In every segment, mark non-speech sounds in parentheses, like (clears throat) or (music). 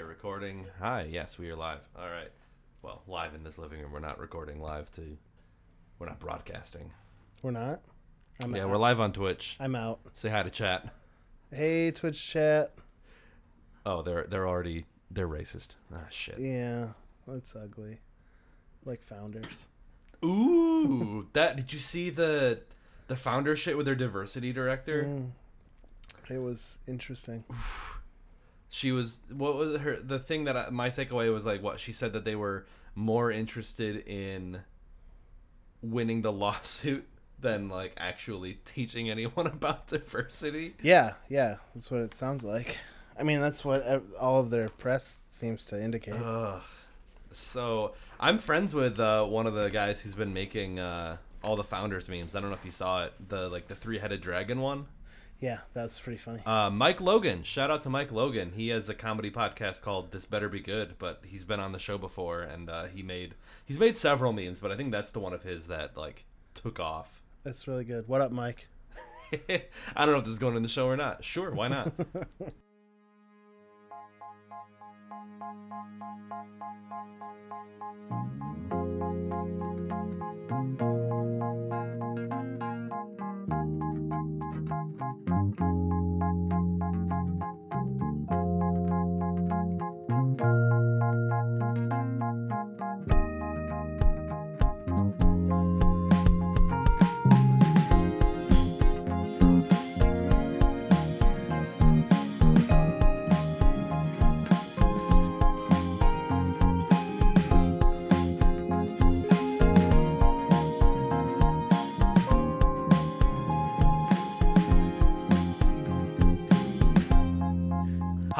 are recording. Hi, yes, we are live. All right. Well, live in this living room. We're not recording live to. We're not broadcasting. We're not. I'm yeah, out. we're live on Twitch. I'm out. Say hi to chat. Hey, Twitch chat. Oh, they're they're already they're racist. Ah, shit. Yeah, that's ugly. Like founders. Ooh, (laughs) that did you see the the founder shit with their diversity director? Mm. It was interesting. She was what was her the thing that I, my takeaway was like what she said that they were more interested in winning the (laughs) lawsuit than like actually teaching anyone (laughs) about diversity. Yeah, yeah, that's what it sounds like. I mean, that's what all of their press seems to indicate. Ugh. So I'm friends with uh, one of the guys who's been making uh, all the founders memes. I don't know if you saw it, the like the three headed dragon one. Yeah, that's pretty funny. Uh, Mike Logan, shout out to Mike Logan. He has a comedy podcast called This Better Be Good, but he's been on the show before, and uh, he made he's made several memes, but I think that's the one of his that like took off. That's really good. What up, Mike? (laughs) I don't know if this is going in the show or not. Sure, why not? (laughs) (laughs)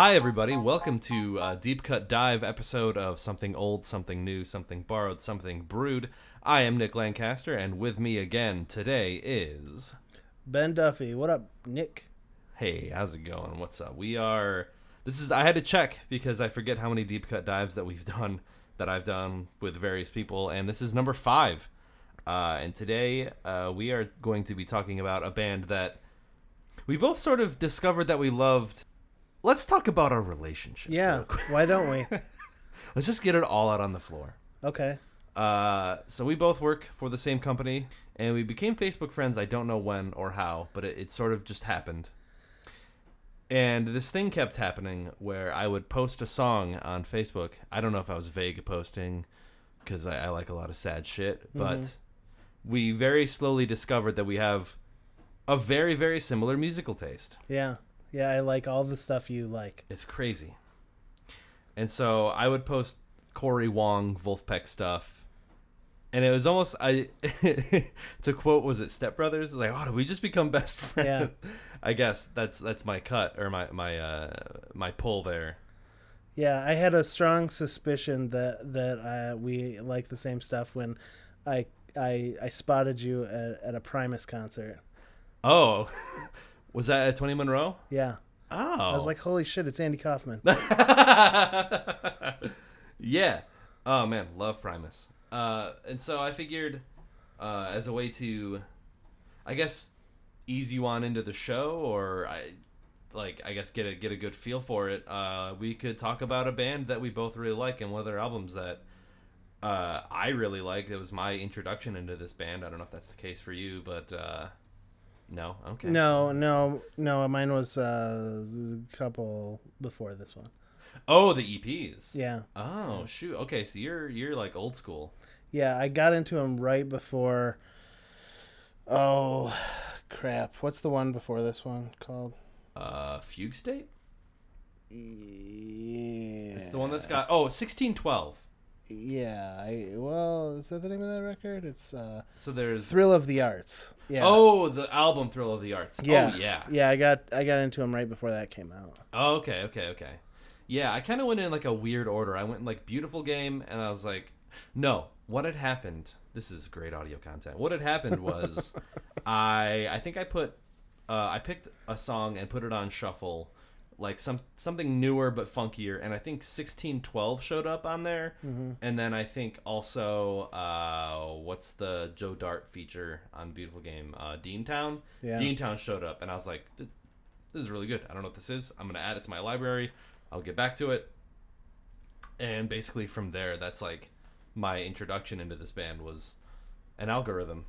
Hi, everybody. Welcome to uh, Deep Cut Dive episode of Something Old, Something New, Something Borrowed, Something Brewed. I am Nick Lancaster, and with me again today is. Ben Duffy. What up, Nick? Hey, how's it going? What's up? We are. This is. I had to check because I forget how many deep cut dives that we've (laughs) done, that I've done with various people, and this is number five. Uh, and today uh, we are going to be talking about a band that we both sort of discovered that we loved. Let's talk about our relationship. Yeah, why don't we? (laughs) Let's just get it all out on the floor. Okay. Uh, so we both work for the same company, and we became Facebook friends. I don't know when or how, but it, it sort of just happened. And this thing kept happening where I would post a song on Facebook. I don't know if I was vague posting because I, I like a lot of sad shit, but we very slowly discovered that we have a very, very similar musical taste. Yeah. Yeah, I like all the stuff you like. It's crazy. And so I would post Cory Wong Vulfpeck stuff. And it was almost I (laughs) to quote was it Step Brothers? It's like, oh, did we just become best (laughs) friends? Yeah. I guess that's that's my cut or my my uh my pull there. Yeah, I had a strong suspicion that that uh, we like the same stuff when I I I spotted you at, at a Primus concert. Oh, (laughs) was that at Twenty Monroe? Yeah, Oh, I was like, holy shit, it's Andy Kaufman. (laughs) yeah. Oh man, love Primus. Uh, and so I figured, uh, as a way to, I guess, ease you on into the show, or I, like, I guess get a get a good feel for it. Uh, we could talk about a band that we both really like and one of their albums that. Uh, I really liked. It was my introduction into this band. I don't know if that's the case for you, but uh, no. Okay. No, no, no. Mine was uh, a couple before this one. Oh, the EPs. Yeah, Oh shoot. Okay, so you're you're like old school. yeah. I got into them right before. Oh, crap! What's the one before this one called? Uh, Fugue State. Yeah, It's the one that's got oh 1612. Yeah, I well, is that the name of that record? It's uh, So there's Thrill of the Arts. Yeah. oh the album Thrill of the Arts. yeah, Oh yeah. yeah. I got I got into them right before that came out. Oh okay okay okay. Yeah, I kind of went in like a weird order. I went in like Beautiful Game, and I was like, no. What had happened? This is great audio content. What had happened was, (laughs) I I think I put, uh, I picked a song and put it on shuffle, like some something newer but funkier, and I think 1612 showed up on there, and then I think also uh, what's the Joe Dart feature on Beautiful Game? Uh, Dean Town. Yeah. Dean Town showed up, and I was like, this is really good. I don't know what this is. I'm gonna add it to my library. I'll get back to it. and basically from there, that's like my introduction into this band was an algorithm.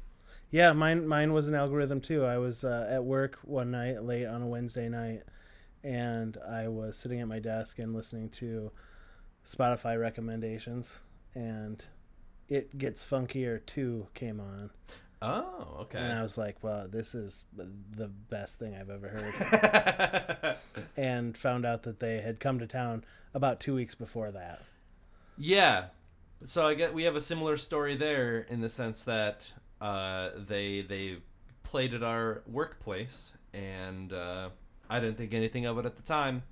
Yeah, mine mine was an algorithm too. I was uh, at work one night late on a Wednesday night, and I was sitting at my desk and listening to Spotify recommendations, and it gets funkier two came on, Oh, okay. and. I was like, "Well, this is the best thing I've ever heard." (laughs) and found out that they had come to town about two weeks before that. yeah. So I get we have a similar story there in the sense that uh, they they played at our workplace, and uh, I didn't think anything of it at the time.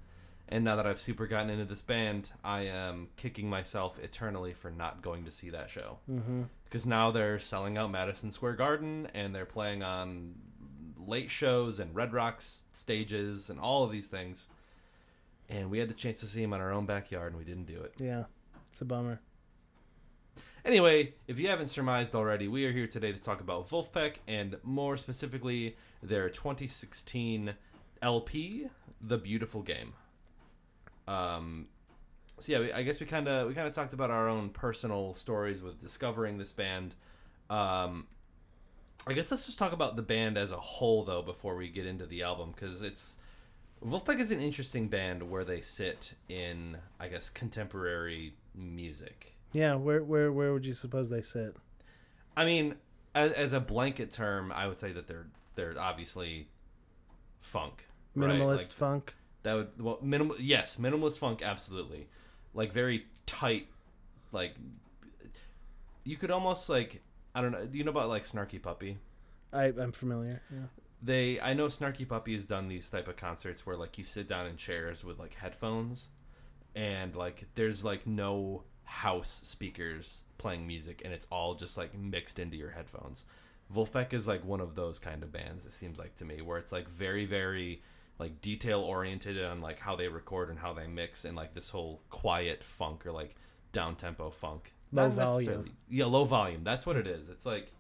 And now that I've super gotten into this band, I am kicking myself eternally for not going to see that show. Mm-hmm. because now they're selling out Madison Square Garden and they're playing on late shows and Red Rocks stages and all of these things. And we had the chance to see them in our own backyard and we didn't do it. Yeah, it's a bummer. Anyway, if you haven't surmised already, we are here today to talk about Vulfpeck and more specifically their 2016 LP, The Beautiful Game. Um, so yeah, we, I guess we kind of we kind of talked about our own personal stories with discovering this band. Um, I guess let's just talk about the band as a whole though before we get into the album because it's Vulfpeck is an interesting band where they sit in I guess contemporary music. Yeah, where where where would you suppose they sit? I mean, as, as a blanket term, I would say that they're they're obviously funk, right? Minimalist Like, funk. that would well minimal yes minimalist funk absolutely, like very tight, like you could almost like I don't know. Do you know about like Snarky Puppy? I I'm familiar. Yeah. They I know Snarky Puppy has done these type of concerts where like you sit down in chairs with like headphones, and like there's like no house speakers playing music and it's all just like mixed into your headphones. Vulfpeck is like one of those kind of bands it seems like to me where it's like very very like detail oriented on like how they record and how they mix and like this whole quiet funk or like down tempo funk. Low Not volume. Yeah, low volume. That's what it is. It's like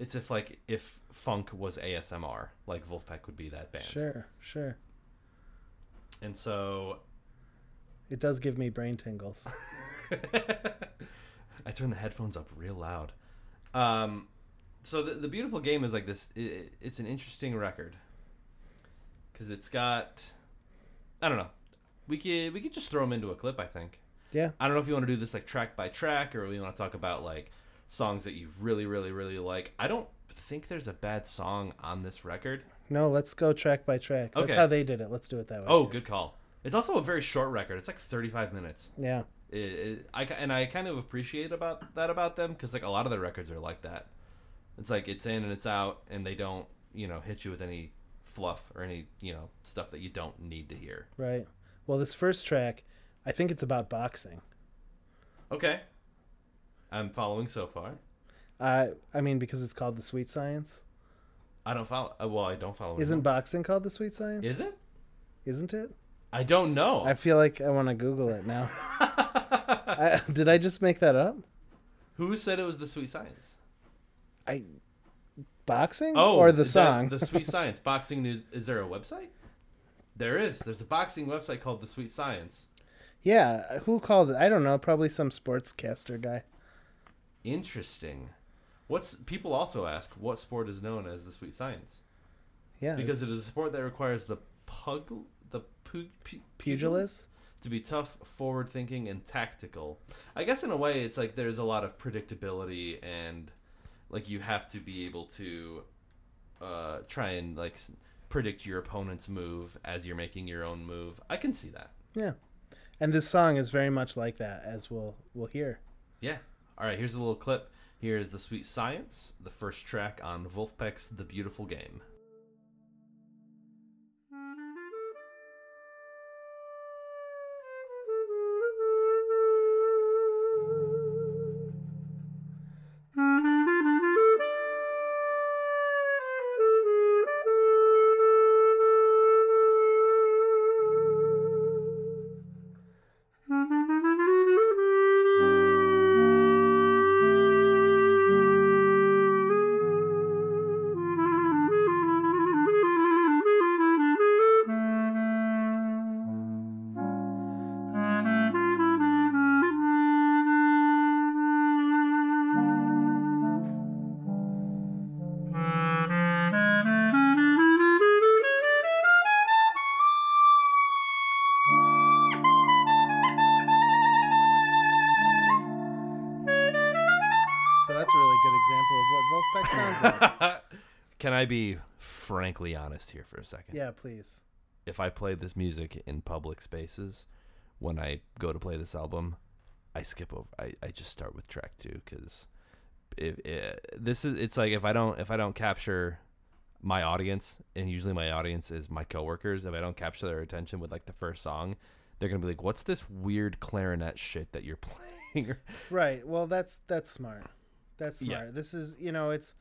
it's if like if funk was ASMR, like Vulfpeck would be that band. Sure, sure. And so It does give me brain tingles. (laughs) I turn the headphones up real loud. Um, so the, the beautiful game is like this. It, it's an interesting record because it's got. I don't know. We could we could just throw them into a clip. I think. Yeah. I don't know if you want to do this like track by track or we want to talk about like songs that you really really really like. I don't think there's a bad song on this record. No, let's go track by track. Okay. That's how they did it. Let's do it that way. Oh, too. good call. It's also a very short record. It's like 35 minutes. Yeah. it, it, I and I kind of appreciate about that about them because like a lot of their records are like that. It's like it's in and it's out, and they don't you know hit you with any fluff or any you know stuff that you don't need to hear. Right. Well, this first track, I think it's about boxing. Okay, I'm following so far. Uh, I mean, because it's called the Sweet Science. I don't follow. Uh, well, I don't follow. Isn't anyone. boxing called the Sweet Science? Is it? Isn't it? I don't know. I feel like I want to Google it now. (laughs) I, did I just make that up? Who said it was the Sweet Science? I boxing Oh, or the song? the (laughs) Sweet Science boxing news. Is there a website? There is. There's a boxing website called the Sweet Science. yeah, who called it? I don't know. Probably some sportscaster guy. Interesting. What's people also ask what sport is known as the Sweet Science? Yeah, Because it is a sport that requires the pug the pu- pu- pugilist. to be tough, forward thinking, and tactical. I guess in a way, it's like there's a lot of predictability and like you have to be able to uh, try and like predict your opponent's move as you're making your own move. I can see that. Yeah, and this song is very much like that, as we'll we'll hear. Yeah. All right. Here's a little clip. Here is the Sweet Science, the first track on Vulfpeck's "The Beautiful Game." Be frankly honest here for a second? yeah, please. If I play this music in public spaces, when I go to play this album, I skip over. I, I just start with track two because if, eh, this is it's like if I don't if I don't capture my audience and usually my audience is my coworkers if I don't capture their attention with like the first song, they're gonna be like, "What's this weird clarinet shit that you're (laughs) playing?" Right. Well, that's that's smart. That's Yeah. smart. This is you know it's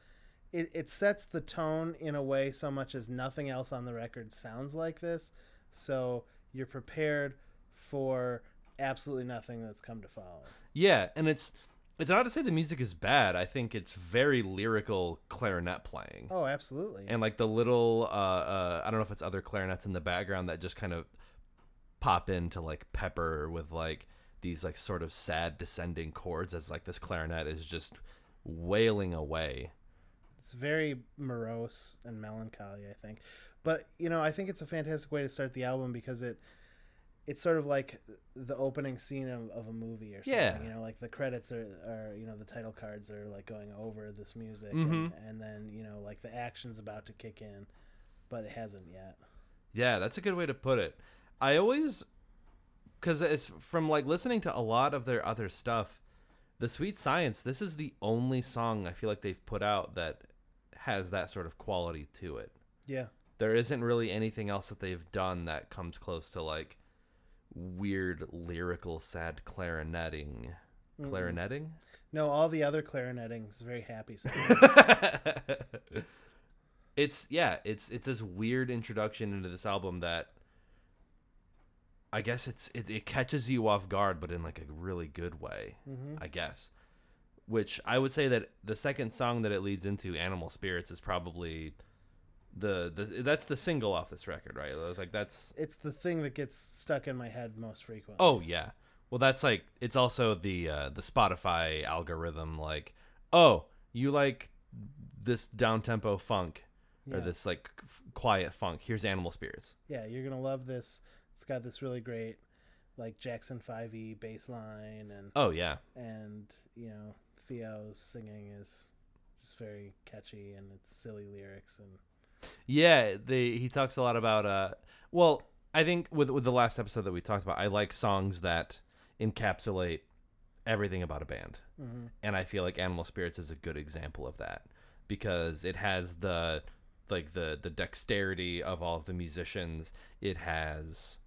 it, it sets the tone in a way so much as nothing else on the record sounds like this. So you're prepared for absolutely nothing that's come to follow. Yeah, and it's it's not to say the music is bad. I think it's very lyrical clarinet playing. Oh, absolutely. And like the little uh uh I don't know if it's other clarinets in the background that just kind of pop into like pepper with like these like sort of sad descending chords as like this clarinet is just wailing away. It's very morose and melancholy, I think. But you know, I think it's a fantastic way to start the album because it it's sort of like the opening scene of, of a movie or something. Yeah. You know, like the credits are, are you know the title cards are like going over this music, Mhm. and, and then you know like the action's about to kick in, but it hasn't yet. Yeah, that's a good way to put it. I always cuz it's from like listening to a lot of their other stuff, The Sweet Science, this is the only song I feel like they've put out that has that sort of quality to it. Yeah. there isn't really anything else that they've done that comes close to like weird lyrical sad clarinetting Mm-mm. clarinetting No, all the other clarinetting is very happy. (laughs) it's yeah it's it's this weird introduction into this album that i guess it's it, it catches you off guard but in like a really good way hmm i guess which i would say that the second song that it leads into animal spirits is probably the, the that's the single off this record right like that's It's the thing that gets stuck in my head most frequently. Oh yeah. Well, that's like it's also the uh, the Spotify algorithm. Like, oh, you like this down tempo funk or this like f- quiet funk. Here's Animal Spirits. yeah, you're gonna love this. It's got this really great, like Jackson Five E bass line, and Oh yeah. and you know Theo singing is just very catchy, and it's silly lyrics, and Yeah, they he talks a lot about uh well, I think with with the last episode that we talked about, I like songs that encapsulate everything about a band. hmm and I feel like Animal Spirits is a good example of that because it has the like the the dexterity of all of the musicians. It has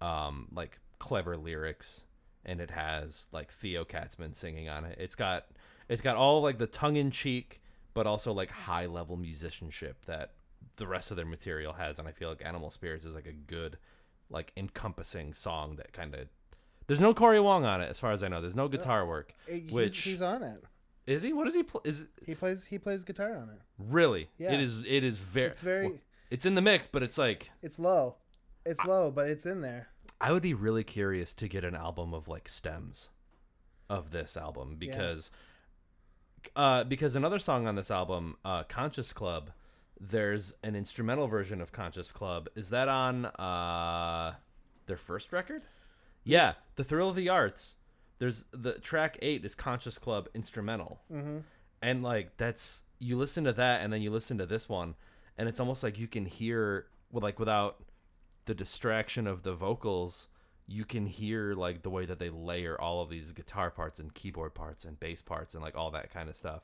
um like clever lyrics and it has like Theo Katzman singing on it. It's got it's got all like the tongue in cheek but also like high level musicianship that the rest of their material has and I feel like Animal Spirits is like a good like encompassing song that kind of there's no Cory Wong on it as far as I know. There's no uh, guitar work. he's, Which- he's on it. Is he? What does he play? Is He plays he plays guitar on it. really? Yeah. It is. It is very. It's very It's in the mix, but it's like it's low, it's low, but it's in there. I would be really curious to get an album of like stems of this album because uh because another song on this album, uh Conscious Club, there's an instrumental version of Conscious Club. Is that on uh their first record? Yeah, The Thrill of the Arts. There's the track 8 is Conscious Club instrumental. hmm and like that's you listen to that and then you listen to this one and it's almost like you can hear well, like without the distraction of the vocals you can hear like the way that they layer all of these guitar parts and keyboard parts and bass parts and like all that kind of stuff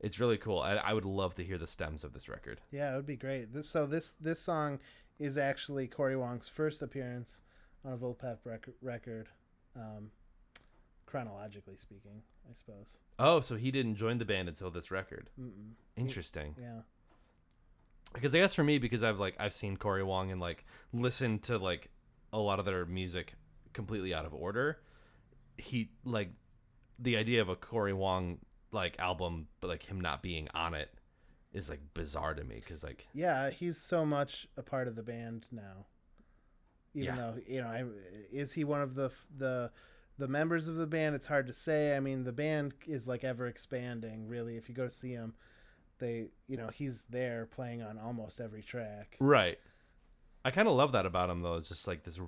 it's really cool i, I would love to hear the stems of this record Yeah, it would be great. This, so this this song is actually Cory Wong's first appearance on a Vulfpeck rec- record, um, chronologically speaking, I suppose. oh so he didn't join the band until this record Mm-mm. interesting Yeah. Because I guess for me, because I've like I've seen Cory Wong and like listened to like a lot of their music completely out of order. He like the idea of a Cory Wong like album, but like him not being on it is like bizarre to me because like Yeah, he's so much a part of the band now. Even Yeah. though you know, I, is he one of the the the members of the band? It's hard to say. I mean, the band is like ever expanding. Really, if you go see him, they you know he's there playing on almost every track. right. I kind of love that about him though. It's just like this.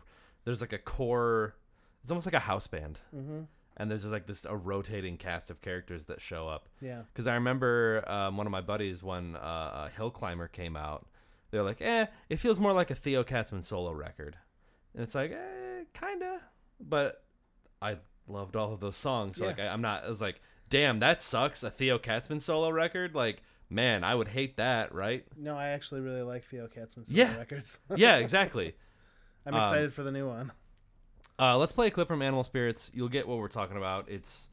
There's like a core. It's almost like a house band, hmm and there's just like this a rotating cast of characters that show up. Yeah. Because I remember um, one of my buddies when uh, uh, Hill Climber came out, they're like, "Eh, it feels more like a Theo Katzman solo record," and it's like, "Eh, kinda," but I loved all of those songs. So Yeah. like, I, I'm not. I was like, "Damn, that sucks." A Theo Katzman solo record, like, man, I would hate that, right? No, I actually really like Theo Katzman's Yeah. records. (laughs) yeah, (laughs) exactly. I'm Um, excited for the new one. Uh, let's play a clip from Animal Spirits. You'll get what we're talking about. It's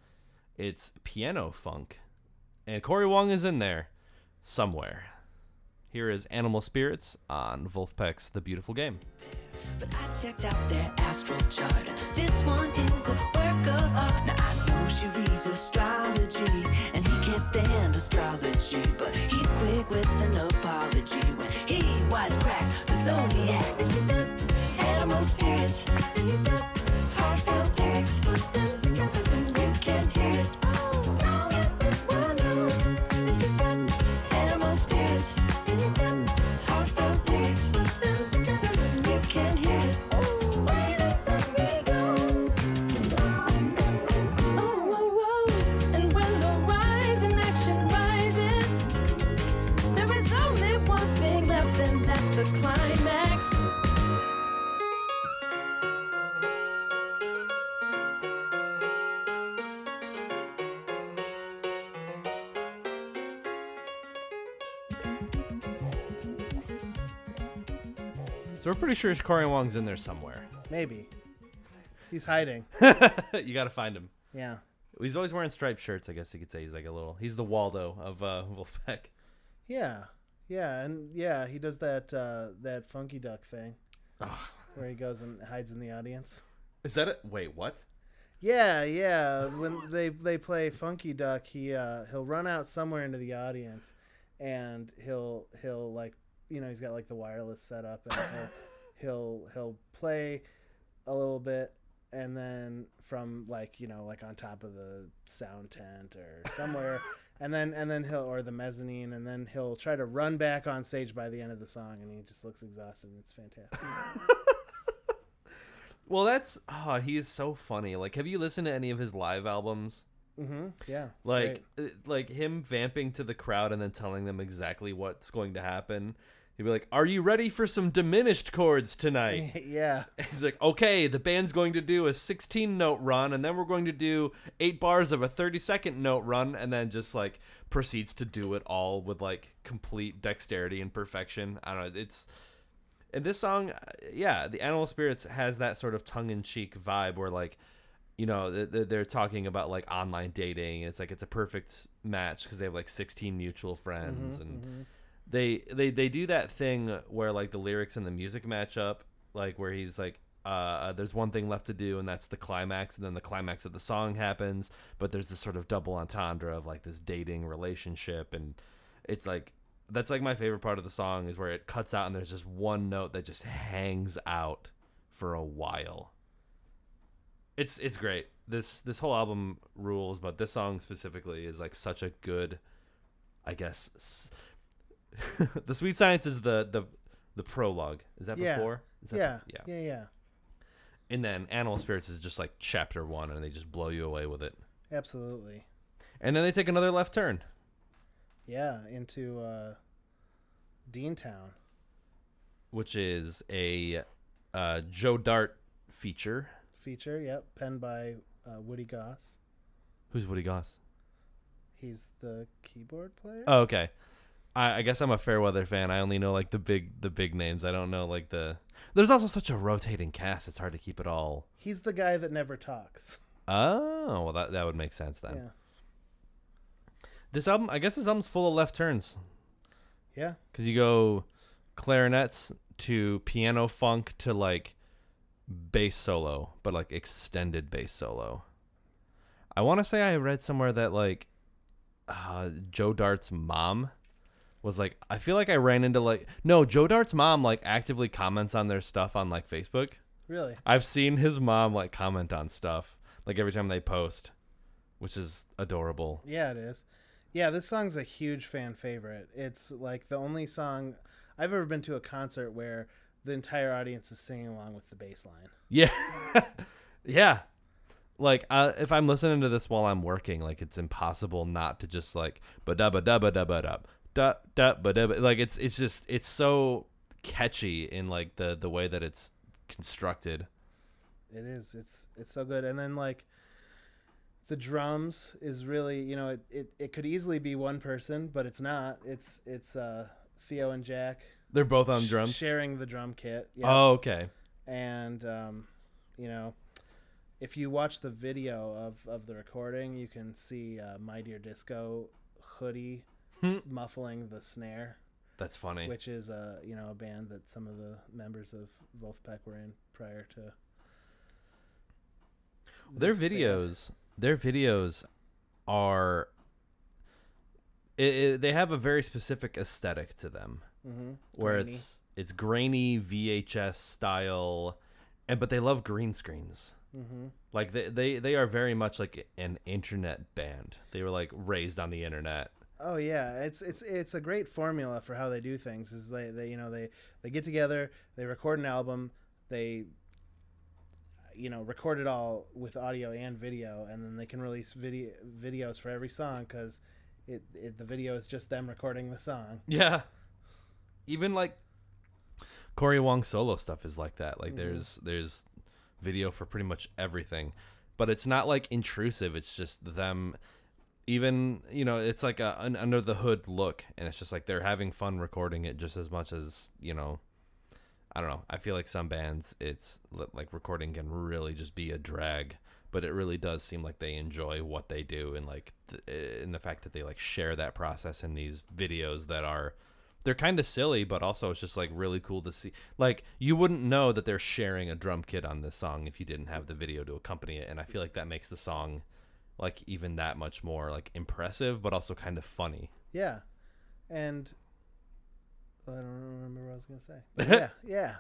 it's piano funk, and Cory Wong is in there somewhere. Here is Animal Spirits on Vulfpeck's The Beautiful Game. But I checked out their astral chart. This one is a work of art. Now I know she reads astrology, and he can't stand astrology. But he's quick with an apology when he wisecracks the zodiac. And he's got animal spirits, and he's heartfelt lyrics. The climax. So we're pretty sure Cory Wong's in there somewhere. Maybe. He's hiding. (laughs) you got to find him. Yeah. He's always wearing striped shirts. I guess you could say he's like a little. He's the Waldo of uh, Vulfpeck. Yeah. Yeah, and yeah, he does that uh, that funky duck thing where he goes and hides in the audience. Is that it? Wait, what? Yeah, yeah. When they they play Funky Duck, he uh, he'll run out somewhere into the audience, and he'll he'll like you know he's got like the wireless set up, and he'll (laughs) he'll he'll play a little bit, and then from like you know like on top of the sound tent or somewhere, and then and then he'll or the mezzanine, and then he'll try to run back on stage by the end of the song, and he just looks exhausted. and It's fantastic. (laughs) Well, that's oh, he is so funny. Like, have you listened to any of his live albums? hmm Yeah. like uh, like him vamping to the crowd and then telling them exactly what's going to happen. He'd be like, "Are you ready for some diminished chords tonight?" (laughs) yeah. He's like, "Okay, the band's going to do a 16 note run and then we're going to do 8 bars of a 30 second note run and then just like proceeds to do it all with like complete dexterity and perfection." I don't know, it's and this song, uh, yeah, the Animal Spirits has that sort of tongue in cheek vibe where like you know th- th- they're talking about like online dating and it's like it's a perfect match because they have like 16 mutual friends and they they they do that thing where like the lyrics and the music match up like where he's like uh, there's one thing left to do and that's the climax and then the climax of the song happens but there's this sort of double entendre of like this dating relationship and it's like that's like my favorite part of the song is where it cuts out and there's just one note that just hangs out for a while it's it's great. This this whole album rules, but this song specifically is like such a good, I guess. (laughs) the Sweet Science is the the the prologue. Is that Yeah. before? Is that Yeah. the- yeah. Yeah. Yeah. And then Animal Spirits is just like chapter one, and they just blow you away with it. Absolutely. And then they take another left turn. Yeah, into uh, Deantown. which is a uh, Joe Dart feature. Feature, yep, penned by uh, Woody Goss. Who's Woody Goss? He's the keyboard player. Oh, okay. I, I guess I'm a Fairweather fan. I only know like the big the big names. I don't know like the. There's also such a rotating cast. It's hard to keep it all. He's the guy that never talks. Oh, well that that would make sense then. Yeah. This album, I guess this album's full of left turns Yeah. because you go clarinets to piano funk to like bass solo, but like extended bass solo. I want to say I read somewhere that like uh, Joe Dart's mom was like, I feel like I ran into like no Joe Dart's mom like actively comments on their stuff on like Facebook. Really? I've seen his mom like comment on stuff like every time they post, which is adorable. Yeah, it is. Yeah, this song's a huge fan favorite. It's like the only song I've ever been to a concert where the entire audience is singing along with the bass line. Yeah. (laughs) yeah. like uh, if I'm listening to this while I'm working, like it's impossible not to just like ba da ba da ba da ba da da da da like it's it's just it's so catchy in like the the way that it's constructed. It is. It's it's so good. And then like the drums is really you know it, it, it could easily be one person, but it's not. It's it's uh Theo and Jack They're both on sh- drums. sharing the drum kit. Yeah. Oh, okay. and um, you know if you watch the video of, of the recording you can see uh, my dear disco hoodie. Muffling the snare That's funny. which is a you know a band that some of the members of Vulfpeck were in prior to their this band. videos their videos are it, it, they have a very specific aesthetic to them Mhm. where Grainy. it's it's grainy VHS style and but they love green screens Mhm. like they, they they are very much like an internet band they were like raised on the internet Oh yeah, it's it's it's a great formula for how they do things. Is they, they you know they they get together, they record an album, they you know record it all with audio and video, and then they can release video videos for every song because it, it the video is just them recording the song. yeah even like Cory Wong solo stuff is like that like Mhm. there's there's video for pretty much everything but it's not like intrusive it's just them even you know it's like a an under the hood look and it's just like they're having fun recording it just as much as you know i don't know. I feel like some bands it's like recording can really just be a drag but it really does seem like they enjoy what they do and like th- eh, in the fact that they like share that process in these videos that are they're kind of silly but also it's just like really cool to see. Like you wouldn't know that they're sharing a drum kit on this song if you didn't have the video to accompany it and i feel like that makes the song like even that much more like impressive but also kind of funny Yeah, and I don't remember what I was gonna say. (laughs) But yeah, yeah.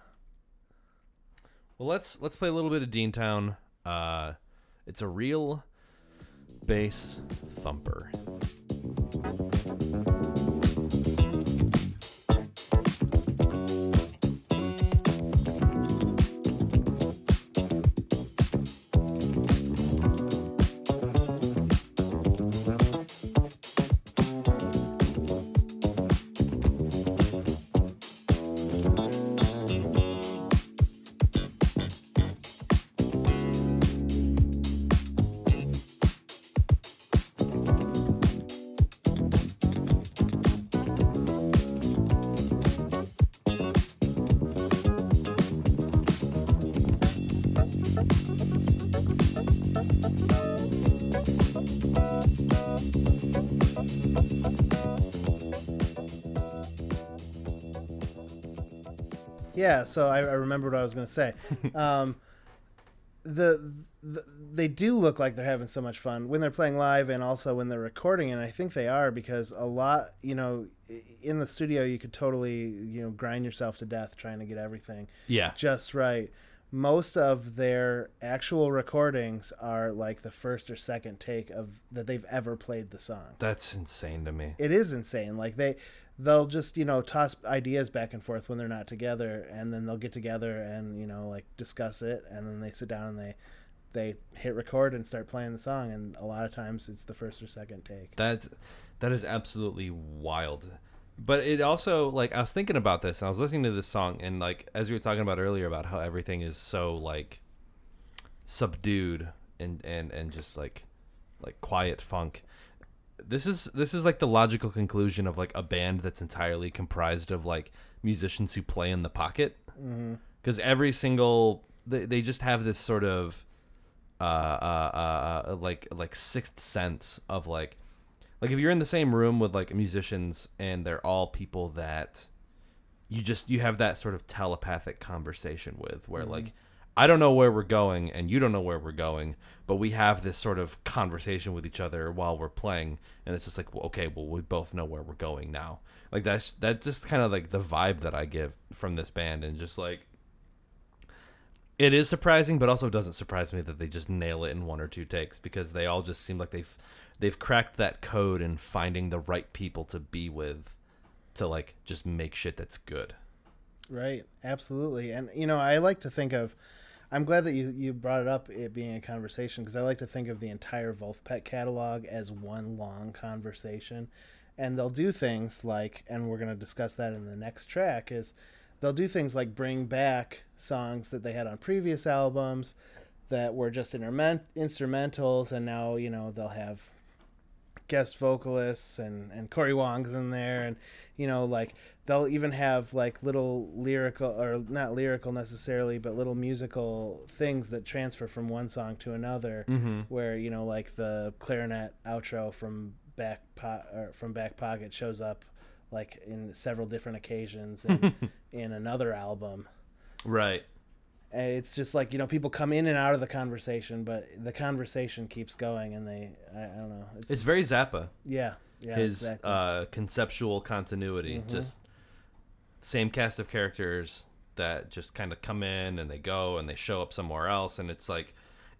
well let's let's play a little bit of dean town uh it's a real bass thumper Yeah, so I, I remembered what I was going to say. (laughs) um, the, the they do look like they're having so much fun when they're playing live, and also when they're recording. And I think they are because a lot, you know, in the studio you could totally, you know, grind yourself to death trying to get everything yeah just right. Most of their actual recordings are like the first or second take of that they've ever played the song. that's insane to me it is insane. Like they they'll just, you know, toss ideas back and forth when they're not together and then they'll get together and, you know, like discuss it and then they sit down and they they hit record and start playing the song and a lot of times it's the first or second take. That that is absolutely wild. But it also like I was thinking about this I was listening to this song and like as we were talking about earlier about how everything is so like subdued and and and just like like quiet funk. This is this is like the logical conclusion of like a band that's entirely comprised of like musicians who play in the pocket Mm-hmm. because every single they, they just have this sort of uh, uh, uh, uh, like like sixth sense of like like if you're in the same room with like musicians and they're all people that you just you have that sort of telepathic conversation with where like I don't know where we're going and you don't know where we're going, but we have this sort of conversation with each other while we're playing and it's just like well, okay, well we both know where we're going now. Like that's that's just kind of like the vibe that I give from this band and just like it is surprising, but also doesn't surprise me that they just nail it in one or two takes because they all just seem like they've they've cracked that code in finding the right people to be with to like just make shit that's good. Right, absolutely. And you know, I like to think of I'm glad that you, you brought it up, it being a conversation, because I like to think of the entire Vulfpeck catalog as one long conversation. And they'll do things like, and we're going to discuss that in the next track, is they'll do things like bring back songs that they had on previous albums that were just interment- instrumentals, and now, you know, they'll have guest vocalists and and Cory Wong's in there and you know like they'll even have like little lyrical or not lyrical necessarily but little musical things that transfer from one song to another Mm-hmm. where you know like the clarinet outro from back po- or from back pocket shows up like in several different occasions in, (laughs) in another album Right. and it's just like you know people come in and out of the conversation but the conversation keeps going and they i, I don't know It's just- very Zappa. yeah, yeah, his exactly. uh, conceptual continuity. Mhm. Just same cast of characters that just kind of come in and they go and they show up somewhere else, and it's like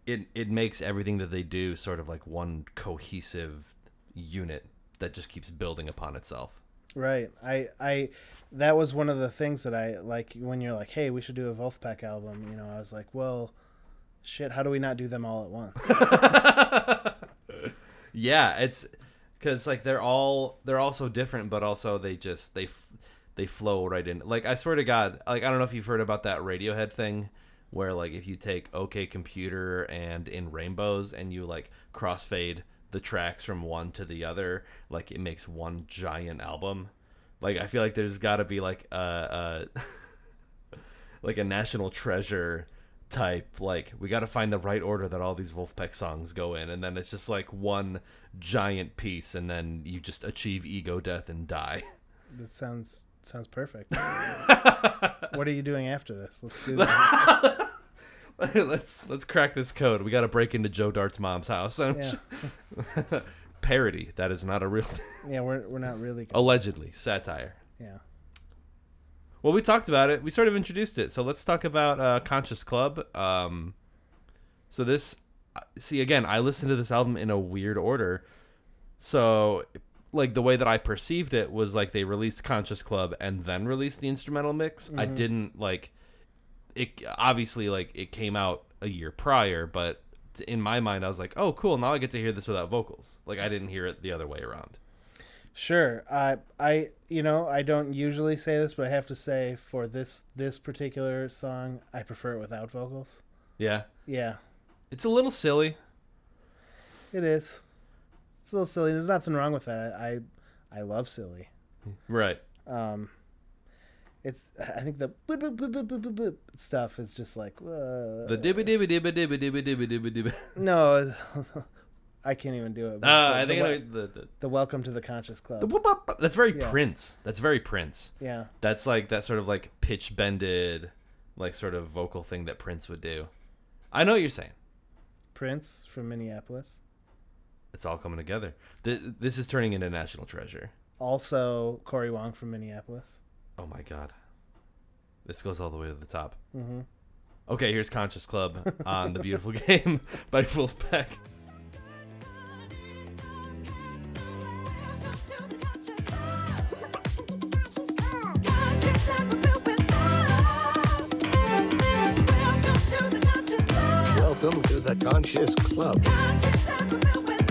it it makes everything that they do sort of like one cohesive unit that just keeps building upon itself. right. I, I, that was one of the things that I like when you're like, hey, we should do a Vulfpeck album. You know, I was like, well, shit, how do we not do them all at once? (laughs) (laughs) yeah, it's because like they're all they're all so different, but also they just they f- they flow right in. Like I swear to God, like I don't know if you've heard about that Radiohead thing, where like if you take OK Computer and In Rainbows and you like crossfade the tracks from one to the other, like it makes one giant album. Like I feel like there's got to be like a, a (laughs) like a national treasure type like we got to find the right order that all these Vulfpeck songs go in and then it's just like one giant piece and then you just achieve ego death and die. (laughs) that sounds sounds perfect. what are you doing after this? Let's do that. (laughs) let's let's crack this code. We got to break into Joe Dart's mom's house. Yeah, (laughs) Parody. That is not a real thing. yeah, we're we're not really. Good. allegedly satire. Yeah, Well, we talked about it. We sort of introduced it. So let's talk about uh, Conscious Club. Um, so this, see again, I listened to this album in a weird order. So, like the way that I perceived it was like they released Conscious Club and then released the instrumental mix. I mm-hmm. didn't like it. Obviously, like it came out a year prior, but in my mind, I was like, "Oh, cool! Now I get to hear this without vocals." Like I didn't hear it the other way around. sure. I I you know I don't usually say this, but I have to say for this this particular song, I prefer it without vocals. Yeah, Yeah, it's a little silly. it is. It's a little silly. There's nothing wrong with that. I I love silly. Right. Um, it's I think the boop, boop, boop, boop, boop, boop, boop stuff is just like uh, The dibba dibba dibba dibba dibba dibba dibba dibba. (laughs) no, I can't even do it. Uh, the, I think the, I the, the, the welcome to the conscious club. the whoop up. That's very Yeah. Prince. That's very Prince. yeah, That's like that sort of like pitch bended, like sort of vocal thing that Prince would do. I know what you're saying. Prince from Minneapolis. It's all coming together. Th- This is turning into national treasure. Also, Cory Wong from Minneapolis. Oh my god. This goes all the way to the top. hmm Okay, here's Conscious Club on the Beautiful (laughs) Game by Vulfpeck. Welcome to the Conscious Club. Close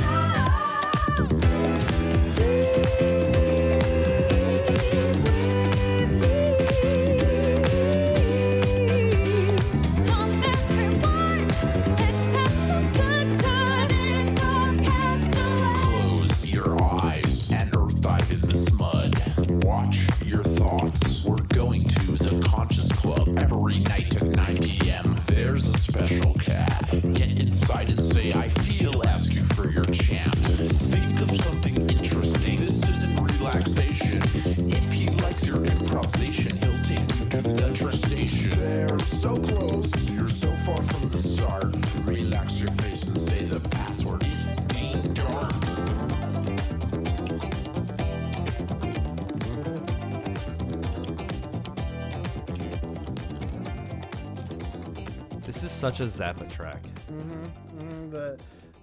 such a Zappa track. hmm the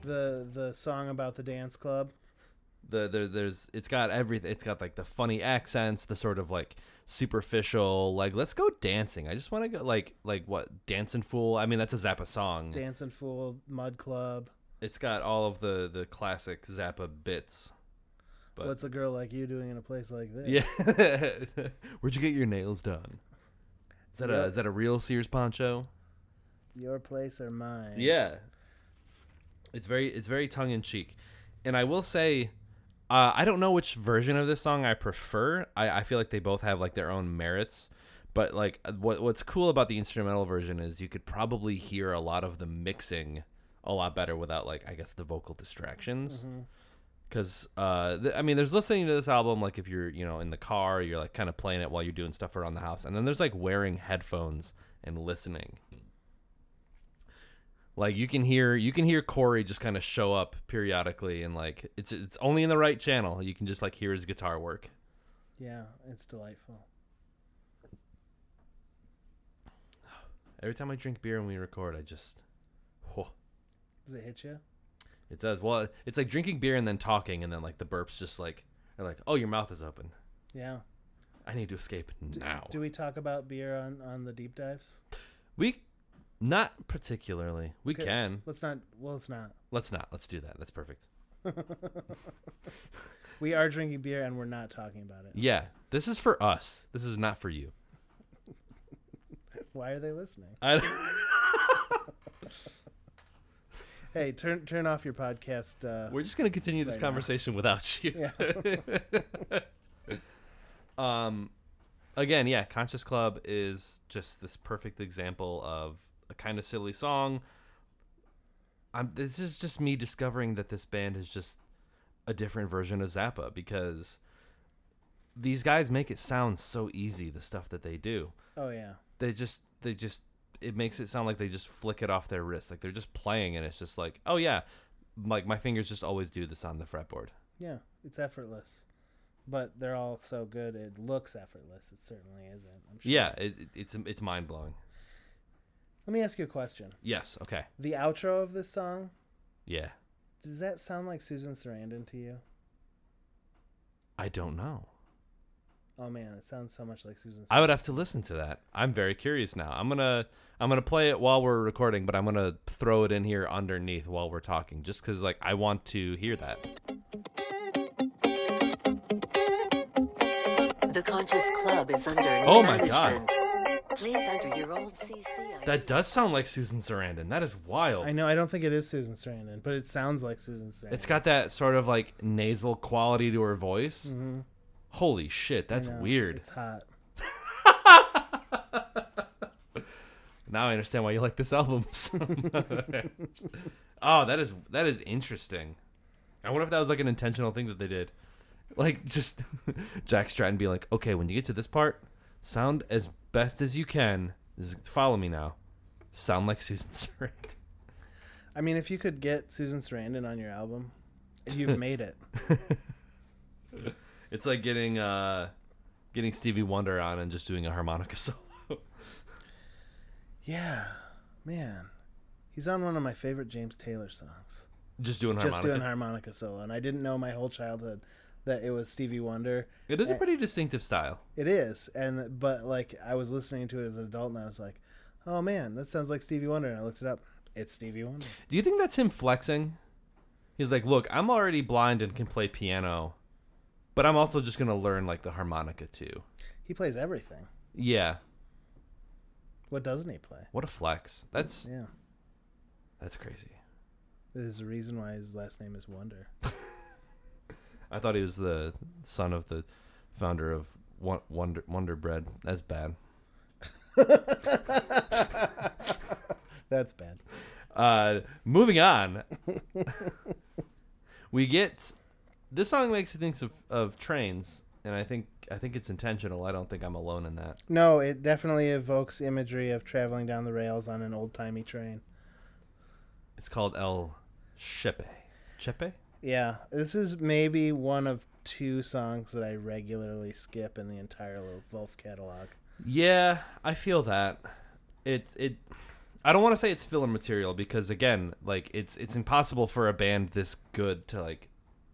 the the song about the dance club. The, the there's it's got everything. It's got like the funny accents, the sort of like superficial like let's go dancing. I just want to go like like what dancing fool. I mean that's a Zappa song. Dancing Fool, Mud Club. It's got all of the the classic Zappa bits. But What's a girl like you doing in a place like this? yeah, (laughs) where'd you get your nails done? Is that a is that a real Sears poncho? Your place or mine? Yeah. It's very it's very tongue in cheek. And I will say uh, I don't know which version of this song I prefer. I, I feel like they both have like their own merits. But like uh, what what's cool about the instrumental version is you could probably hear a lot of the mixing a lot better without like I guess the vocal distractions. Cuz uh th- I mean there's listening to this album like if you're, you know, in the car, you're like kind of playing it while you're doing stuff around the house. And then there's like wearing headphones and listening like you can hear you can hear Cory just kind of show up periodically and like it's it's only in the right channel. You can just like hear his guitar work. Yeah, it's delightful. Every time I drink beer and we record, I just whoa, Does it hit you? it does. Well, it's like drinking beer and then talking and then like the burps just like are like, "Oh, your mouth is open. Yeah. I need to escape now." Do we talk about beer on on the deep dives? we not particularly. We Okay, can. Let's not. Well, let's not. Let's not. Let's do that. That's perfect. (laughs) We are drinking beer and we're not talking about it. Yeah. This is for us. This is not for you. Why are they listening? I (laughs) Hey, turn turn off your podcast. Uh, We're just gonna continue this Right now. conversation without you. (laughs) Um, again, yeah, Conscious Club is just this perfect example of a kind of silly song. I'm. This is just me discovering that this band is just a different version of Zappa because these guys make it sound so easy. The stuff that they do, oh yeah. they just, they just, it makes it sound like they just flick it off their wrist, like they're just playing, and it's just like, oh yeah, like my fingers just always do this on the fretboard. Yeah, it's effortless. But they're all so good. It looks effortless. It certainly isn't. I'm sure. Yeah, it, it- it's it's mind blowing. Let me ask you a question. Yes. Okay. The outro of this song, Yeah. does that sound like Susan Sarandon to you? I don't know. Oh man, it sounds so much like Susan. I would have to listen to that. I'm very curious now. I'm gonna I'm gonna play it while we're recording, but I'm gonna throw it in here underneath while we're talking, just because like I want to hear that. The Conscious Club is under new Oh my God. management. Please enter your old CC. That does sound like Susan Sarandon. That is wild. I know. I don't think it is Susan Sarandon, but it sounds like Susan Sarandon. It's got that sort of like nasal quality to her voice. Holy shit, that's Mm-hmm. I know, weird. It's hot. (laughs) Now I understand why you like this album (laughs) so much. oh, that is that is interesting. I wonder if that was like an intentional thing that they did. Like just (laughs) Jack Stratton be like, "Okay, when you get to this part, sound as best as you can. This is- follow me now. Sound like (laughs) Susan Sarandon." I mean, if you could get Susan Sarandon on your album, you've made it. (laughs) It's like getting uh getting Stevie Wonder on and just doing a harmonica (laughs) solo. Yeah, man. He's on one of my favorite James Taylor songs. just doing Just doing harmonica solo, and I didn't know my whole childhood that it was Stevie Wonder. it is a pretty distinctive style. It is, and but like I was listening to it as an adult, and I was like, "Oh man, that sounds like Stevie Wonder." And I looked it up. It's Stevie Wonder. Do you think that's him flexing? He's like, "Look, I'm already blind and can play piano, but I'm also just gonna learn like the harmonica too." He plays everything. Yeah, What doesn't he play? what a flex. That's Yeah, that's crazy. there's a reason why his last name is Wonder. (laughs) I thought he was the son of the founder of Won- Wonder Wonder Bread. That's bad. (laughs) That's bad. Uh, moving on, (laughs) we get this song makes you think of, of trains, and I think I think it's intentional. I don't think I'm alone in that. No, it definitely evokes imagery of traveling down the rails on an old timey train. It's called El Chepe. Chepe? Yeah, this is maybe one of two songs that I regularly skip in the entire Vulf catalog. Yeah, I feel that. It's it. I don't want to say it's filler material because again, like it's it's impossible for a band this good to like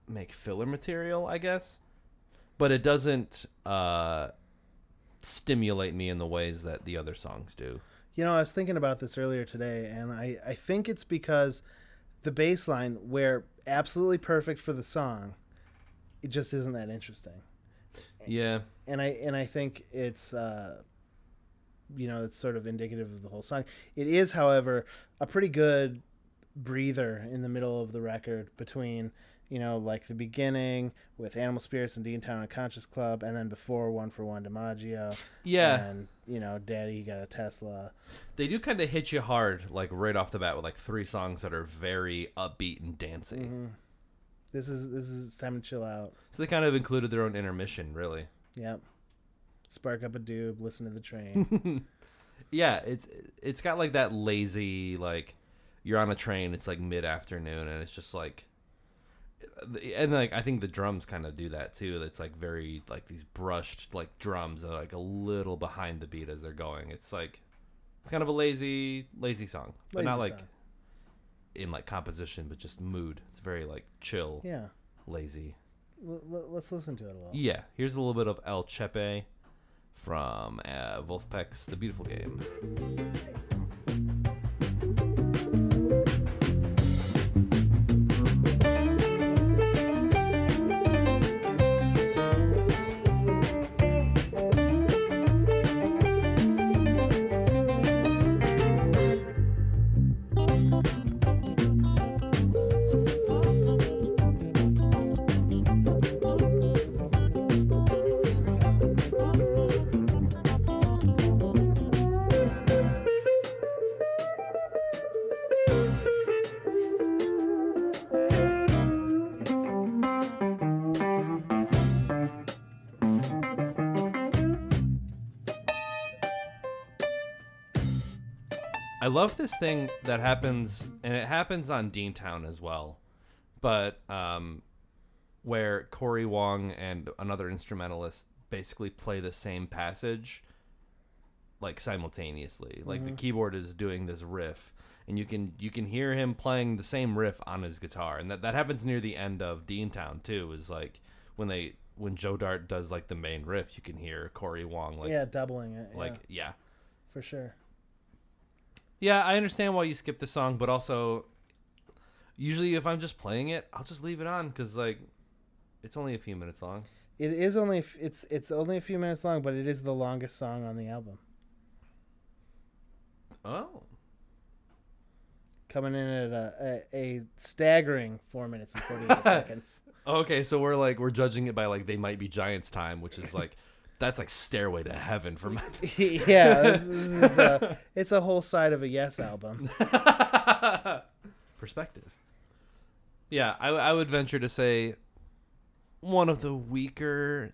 make filler material, I guess. But it doesn't uh, stimulate me in the ways that the other songs do. You know, I was thinking about this earlier today, and I, I think it's because the bass line, where absolutely perfect for the song, it just isn't that interesting. Yeah. And I and I think it's uh, you know it's sort of indicative of the whole song. It is, however, a pretty good breather in the middle of the record between you know like the beginning with Animal Spirits and Dean Town and Conscious Club, and then before One for One DiMaggio. Yeah. And you know, Daddy got a Tesla. They do kind of hit you hard, like right off the bat, with like three songs that are very upbeat and dancey. Mm-hmm. This is this is time to chill out. So they kind of included their own intermission, really. Yep. Spark up a doob, listen to the train. (laughs) Yeah, it's it's got like that lazy like you're on a train, it's like mid afternoon, and it's just like, and like I think the drums kind of do that too. It's like very like these brushed like drums are like a little behind the beat as they're going. It's like it's kind of a lazy lazy song, but not like song. in like composition, but just mood. It's very like chill, yeah. lazy. L- l- let's listen to it a little. Yeah, here's a little bit of El Chepe from uh, Vulfpeck's The Beautiful Game. Love this thing that happens, and it happens on Dean Town as well, but um, where Cory Wong and another instrumentalist basically play the same passage, like simultaneously. Like the keyboard is doing this riff, and you can you can hear him playing the same riff on his guitar, and that that happens near the end of Dean Town too. Is like when they when Joe Dart does like the main riff, you can hear Cory Wong like yeah, doubling it. like yeah, yeah. for sure. Yeah, I understand why you skip the song, but also, usually if I'm just playing it, I'll just leave it on because like, it's only a few minutes long. It is only f- it's it's only a few minutes long, but it is the longest song on the album. Oh, Coming in at a, a, a staggering four minutes and forty eight (laughs) seconds. okay. So we're like we're judging it by like they might be Giants time, which is like that's like Stairway to Heaven for my. (laughs) yeah, this, this is a, it's a whole side of a Yes album. (laughs) perspective. Yeah, I, I would venture to say one of the weaker.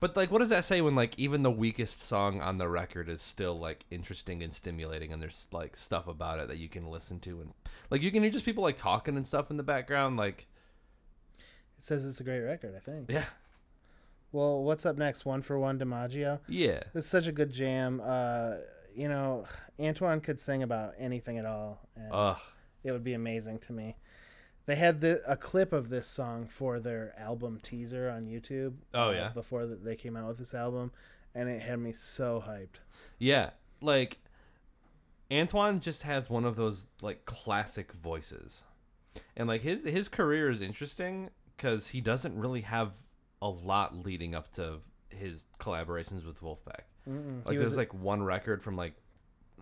But like, what does that say when like even the weakest song on the record is still like interesting and stimulating, and there's like stuff about it that you can listen to, and like you can hear just people like talking and stuff in the background, like It says it's a great record. I think. yeah, Well, what's up next? One for one, DiMaggio. yeah, This is such a good jam. Uh, you know, Antoine could sing about anything at all, and ugh, it would be amazing to me. They had the, a clip of this song for their album teaser on YouTube. Oh, uh, yeah? before th- they came out with this album, and it had me so hyped. yeah, like Antoine just has one of those like classic voices, and like his his career is interesting because he doesn't really have a lot leading up to his collaborations with Vulfpeck. Like He there's was- like one record from like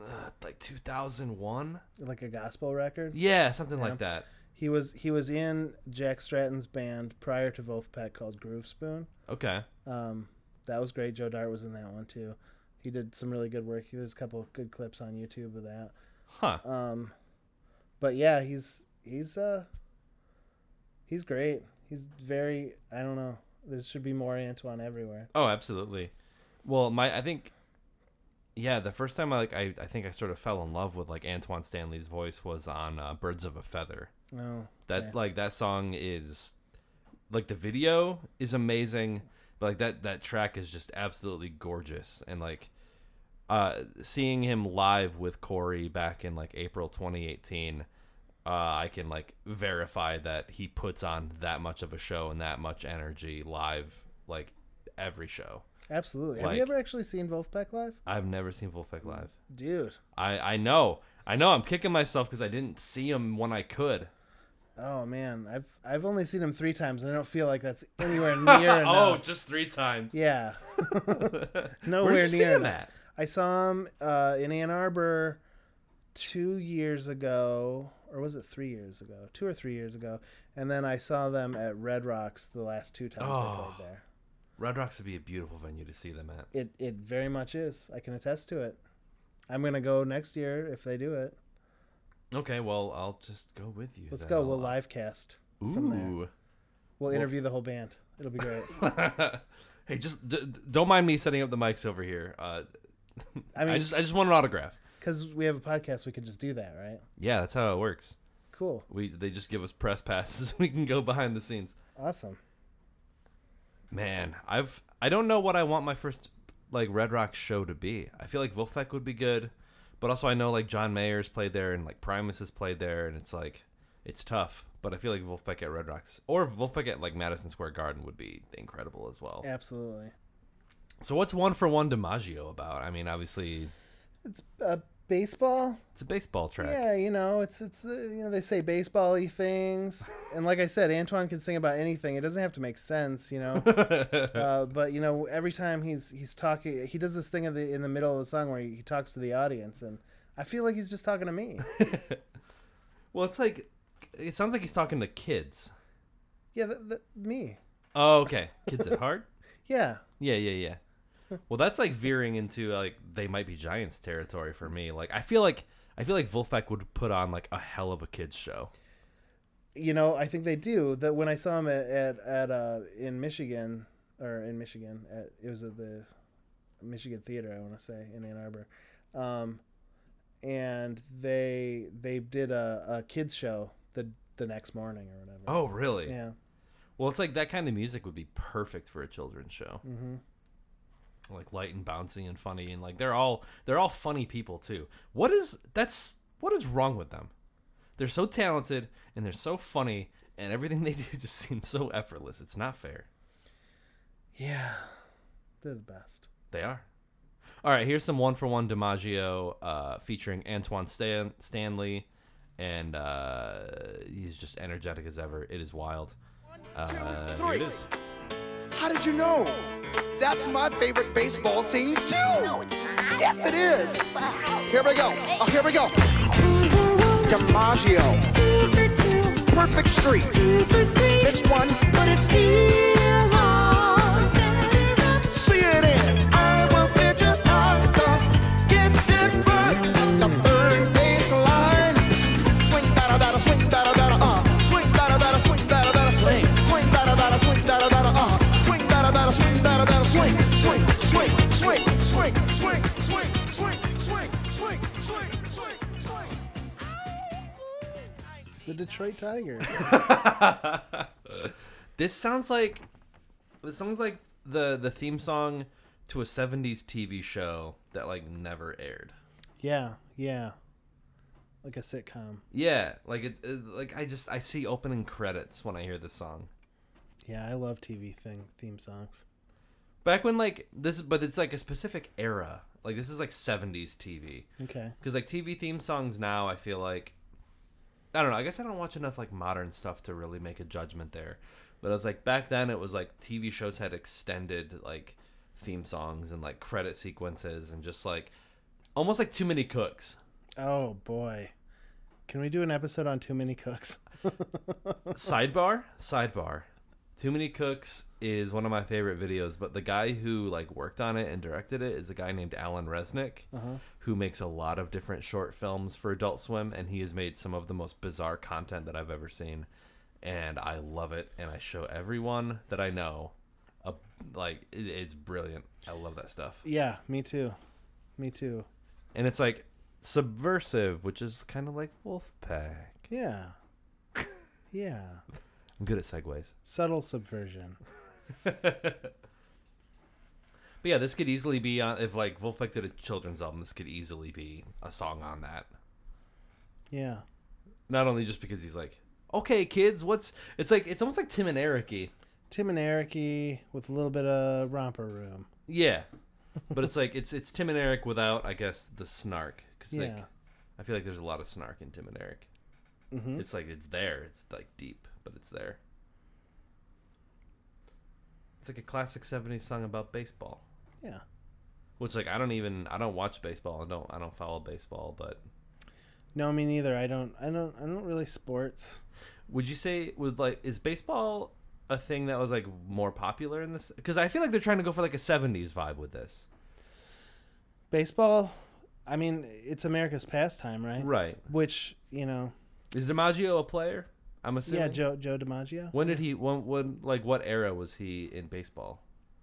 uh, like 2001. Like a gospel record. Yeah, something like that. He was he was in Jack Stratton's band prior to Vulfpeck called Groove Spoon. Okay. Um, that was great. Joe Dart was in that one too. He did some really good work. There's a couple good clips on YouTube of that. Huh. Um, but yeah, he's he's uh he's great. He's very I don't know. There should be more Antoine everywhere. Oh, absolutely. Well, my I think yeah, the first time I like I, I think I sort of fell in love with like Antoine Stanley's voice was on uh, Birds of a Feather. Oh, That like that song is like the video is amazing, but like that that track is just absolutely gorgeous and like uh seeing him live with Cory back in like April 2018 uh, I can like verify that he puts on that much of a show and that much energy live, like every show. Absolutely. Have you ever actually seen Vulfpeck live? I've never seen Vulfpeck live. Dude. I I know, I know. I'm kicking myself because I didn't see him when I could. Oh man, I've I've only seen him three times, and I don't feel like that's (laughs) anywhere near enough. oh, just three times. yeah, (laughs) nowhere Where'd you see near him enough. at? I saw him uh, in Ann Arbor two years ago, or was it three years ago? Two or three years ago, and then I saw them at Red Rocks the last two times I Oh. played there. Red Rocks would be a beautiful venue to see them at. It it very much is. I can attest to it. I'm gonna go next year if they do it. Okay, well I'll just go with you. Let's then. go. I'll- We'll live cast. Ooh. from there. We'll interview the whole band. It'll be great. (laughs) hey, just d- don't mind me setting up the mics over here. Uh, I (laughs) I mean, just I just want an autograph. Because we have a podcast, we could just do that, right? Yeah, that's how it works. Cool. We they just give us press passes. (laughs) we can go behind the scenes. Awesome. Man, I've I don't know what I want my first like Red Rock show to be. I feel like Vulfpeck would be good, but also I know like John Mayer's played there and like Primus has played there, and it's like it's tough. But I feel like Vulfpeck at Red Rocks or Vulfpeck at like Madison Square Garden would be incredible as well. Absolutely. So what's one for one DiMaggio about? I mean, obviously It's uh, baseball. it's a baseball track. Yeah, you know, it's it's uh, you know they say baseball-y things, (laughs) and like I said, Antoine can sing about anything. It doesn't have to make sense, you know. (laughs) uh, but you know, every time he's he's talking, he does this thing in the in the middle of the song where he, he talks to the audience, and I feel like he's just talking to me. (laughs) Well, it's like it sounds like he's talking to kids. yeah, th- th- me. Oh, okay. Kids at heart. Yeah, Yeah, yeah, yeah. Well, that's like veering into like they might be giants territory for me. Like I feel like I feel like Vulfpeck would put on like a hell of a kids show. you know, I think they do. That when I saw him at at, at uh in Michigan or in Michigan, at, it was at the Michigan Theater, I want to say in Ann Arbor, um, and they they did a, a kids show the the next morning or whatever. Oh, really? yeah, Well, it's like that kind of music would be perfect for a children's show. Mm-hmm. Like light and bouncy and funny, and like they're all they're all funny people too. What is that's what is wrong with them? They're so talented and they're so funny, and everything (laughs) they do just seems so effortless. It's not fair. yeah, they're the best. They are. All right, here's some one for one DiMaggio uh, featuring Antoine Stan- Stanley, and uh, he's just energetic as ever. It is wild. Uh, here it is. How did you know? That's my favorite baseball team too. No, it's. Yes, it is. Here we go. Oh, here we go. DiMaggio. Perfect street. It's one, but it's The Detroit Tigers. (laughs) This sounds like this sounds like the the theme song to a 70s TV show that like never aired. yeah, yeah, like a sitcom. Yeah, like it, it like I just I see opening credits when I hear this song. Yeah, I love TV thing theme songs. Back when like this but it's like a specific era. Like this is like 70s TV. Okay. Because like TV theme songs now, I feel like I don't know. I guess I don't watch enough like modern stuff to really make a judgment there. But I was like back then, it was like TV shows had extended like theme songs and like credit sequences and just like almost like too many cooks. Oh boy, can we do an episode on Too Many Cooks? (laughs) sidebar, sidebar. Too many cooks is one of my favorite videos, but the guy who like worked on it and directed it is a guy named Alan Resnick, uh-huh. who makes a lot of different short films for Adult Swim, and he has made some of the most bizarre content that I've ever seen, and I love it, and I show everyone that I know. A, like it, it's brilliant. I love that stuff, yeah, me too. Me too. and it's like subversive, which is kind of like Vulfpeck. Yeah. (laughs) Yeah. I'm good at segues. Subtle subversion. (laughs) But yeah, this could easily be on if like Vulfpeck did a children's album. This could easily be a song on that. Yeah. Not only just because he's like, okay, kids, what's it's like it's almost like Tim and Eric-y. Tim and Eric with a little bit of romper room. Yeah, (laughs) but it's like it's it's Tim and Eric without I guess the snark. Cause Yeah. like I feel like there's a lot of snark in Tim and Eric. Mhm. It's like it's there. It's like deep, but it's there. It's like a classic '70s song about baseball. Yeah. Which like I don't even I don't watch baseball. I don't I don't follow baseball, but No, me neither. I don't. I don't. I don't really sports. would you say would like is baseball a thing that was like more popular in this? Because I feel like they're trying to go for like a '70s vibe with this. Baseball. I mean, it's America's pastime, right? Right. Which you know. Is DiMaggio a player? I'm assuming. Yeah, Joe Joe DiMaggio. When did he? When? When? Like what era was he in baseball?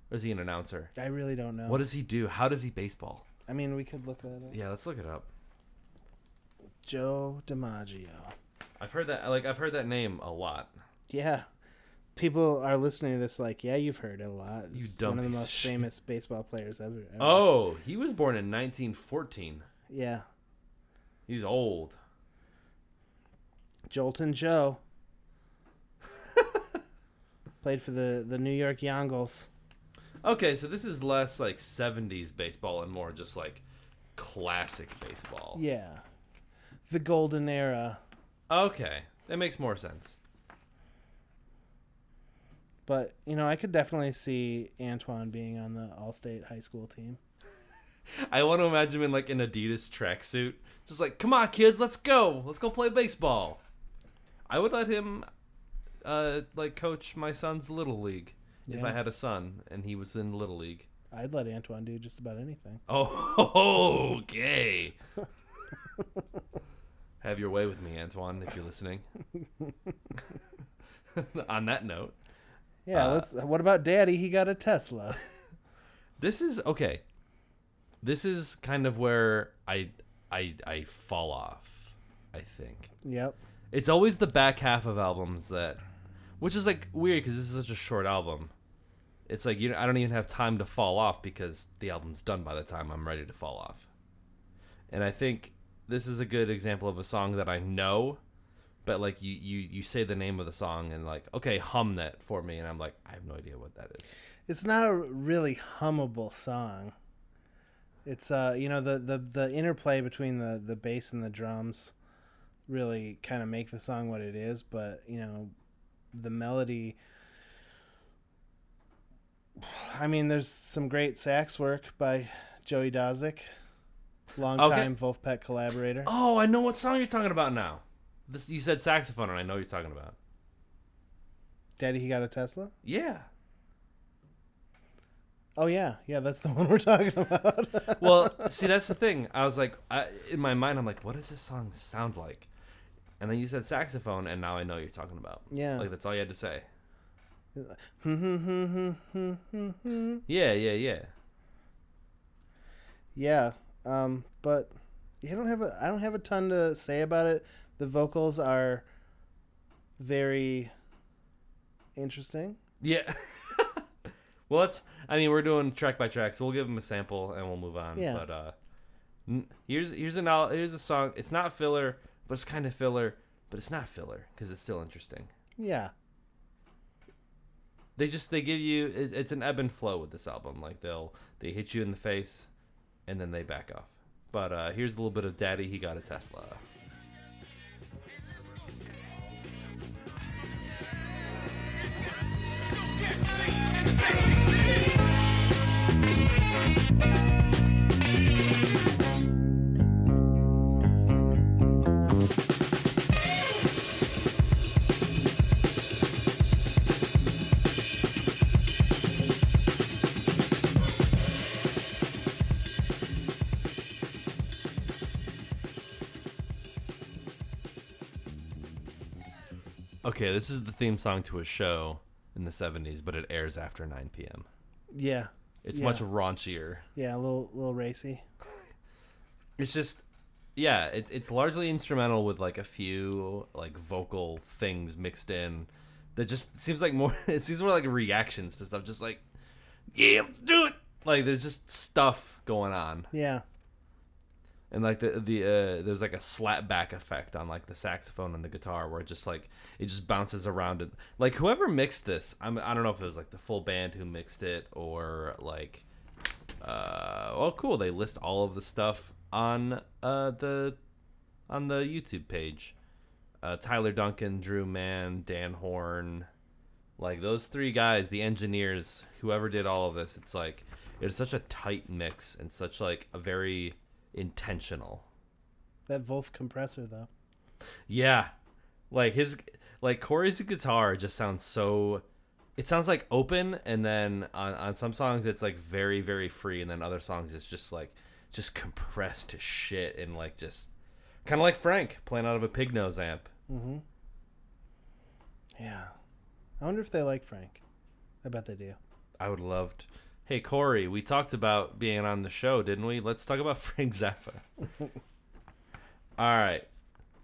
Or is he an announcer? I really don't know. What does he do? How does he baseball? I mean, we could look that up. Yeah, let's look it up. Joe DiMaggio. I've heard that. Like I've heard that name a lot. Yeah. People are listening to this like, yeah, you've heard it a lot. You dumb one of the most shit. famous baseball players ever. ever. Oh, he was born in 1914. Yeah. He's old. Joltin' Joe. Played for the, the New York Yongles. Okay, so this is less like 70s baseball and more just like classic baseball. Yeah. The golden era. Okay, that makes more sense. But, you know, I could definitely see Antoine being on the All State high school team. (laughs) I want to imagine him in like an Adidas tracksuit, just like, "Come on, kids, let's go, let's go play baseball." I would let him, uh, like coach my son's little league if I had a son and he was in little league. I'd let Antoine do just about anything. (laughs) Oh, okay. (laughs) Have your way with me, Antoine, if you're listening. (laughs) On that note, Yeah, Uh, let's what about Daddy? He got a Tesla. this is okay. This is kind of where I I I fall off. I think yep. it's always the back half of albums that, which is like weird because this is such a short album. It's like you know, I don't even have time to fall off because the album's done by the time I'm ready to fall off. And I think this is a good example of a song that I know, but like you you you say the name of the song and like okay hum that for me and I'm like I have no idea what that is. It's not a really hummable song. It's uh, you know, the the the interplay between the the bass and the drums really kind of make the song what it is, but you know, the melody I mean, there's some great sax work by Joey Dosik, longtime Vulfpeck collaborator. Oh, I know what song you're talking about now. This you said saxophone, and I know you're talking about. Daddy, he got a Tesla. Yeah. Oh yeah, yeah, that's the (laughs) one we're talking about. Well, (laughs) see, that's the thing. I was like, I, in my mind, I'm like, what does this song sound like? And then you said saxophone, and now I know what you're talking about. Yeah. Like that's all you had to say. (laughs) yeah, Yeah, yeah, yeah. um, but you don't have a. I don't have a ton to say about it. The vocals are very interesting. Yeah. (laughs) well, it's. I mean, we're doing track by track, so we'll give them a sample and we'll move on. Yeah. But uh, here's here's an here's a song. It's not filler, but it's kind of filler, but it's not filler because it's still interesting. Yeah, They just they give you it- it's an ebb and flow with this album. Like they'll they hit you in the face, and then they back off. But uh, here's a little bit of Daddy. He got a Tesla. Okay, this is the theme song to a show in the 70s, but it airs after 9 p.m. yeah, It's Yeah. much raunchier. yeah. A little, little racy. (laughs) It's just yeah, it's it's largely instrumental with like a few like vocal things mixed in that just seems like more (laughs) it seems more like reactions to stuff just like yeah, do it. Like there's just stuff going on. Yeah, and like the the uh, there's like a slapback effect on like the saxophone and the guitar where it just like it just bounces around it. Like whoever mixed this, I'm I don't know if it was like the full band who mixed it or like uh well cool they list all of the stuff on uh the on the YouTube page. Uh, Tyler Duncan, Drew Mann, Dan Horn, like those three guys, the engineers, whoever did all of this, it's like it's such a tight mix and such like a very intentional. That Vulf compressor though. Yeah. Like his like Cory's guitar just sounds so it sounds like open and then on, on some songs it's like very, very free and then other songs it's just like just compressed to shit and like just kinda like Frank playing out of a pig nose amp. Mm-hmm. Yeah. I wonder if they like Frank. I bet they do. I would love to Hey Cory, we talked about being on the show, didn't we? Let's talk about (laughs) Frank Zappa. All right.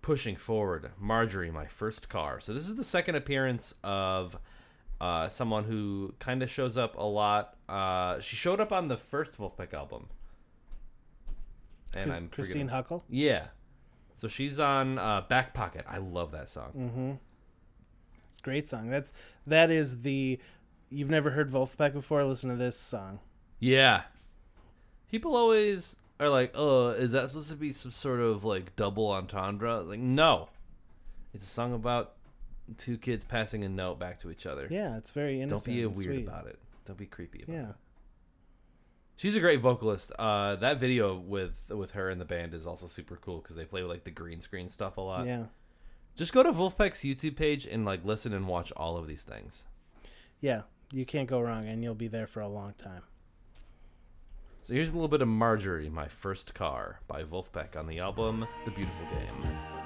Pushing forward, Marjorie, my first car. So this is the second appearance of uh, someone who kind of shows up a lot. Uh, she showed up on the first Vulfpeck album, and Chris- I'm Christine forgetting- Hucal. Yeah. So she's on uh, Back Pocket. I love that song. It's a great song. That's that is the you've never heard Vulfpeck before, listen to this song. Yeah. People always are like, "Oh, is that supposed to be some sort of like double entendre?" Like, no. It's a song about two kids passing a note back to each other. Yeah, it's very interesting. Don't be weird sweet. about it. Don't be creepy about Yeah. it. She's a great vocalist. Uh, that video with with her and the band is also super cool because they play with like the green screen stuff a lot. Yeah. Just go to Vulfpeck's YouTube page and like listen and watch all of these things. Yeah. You can't go wrong and you'll be there for a long time. So here's a little bit of Marjorie, My First Car by Vulfpeck on the album The Beautiful Game.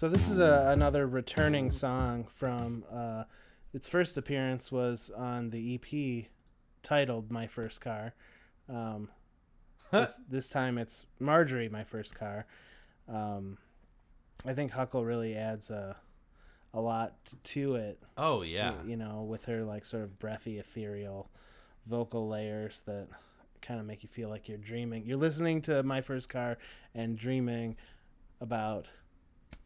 So this is a, another returning song from uh, its first appearance was on the EP titled "My First Car." Um, this, this time it's Marjorie, my first car. Um, I think Hucal really adds a a lot to it. Oh yeah. you know, with her like sort of breathy, ethereal vocal layers that kind of make you feel like you're dreaming. You're listening to My First Car and dreaming about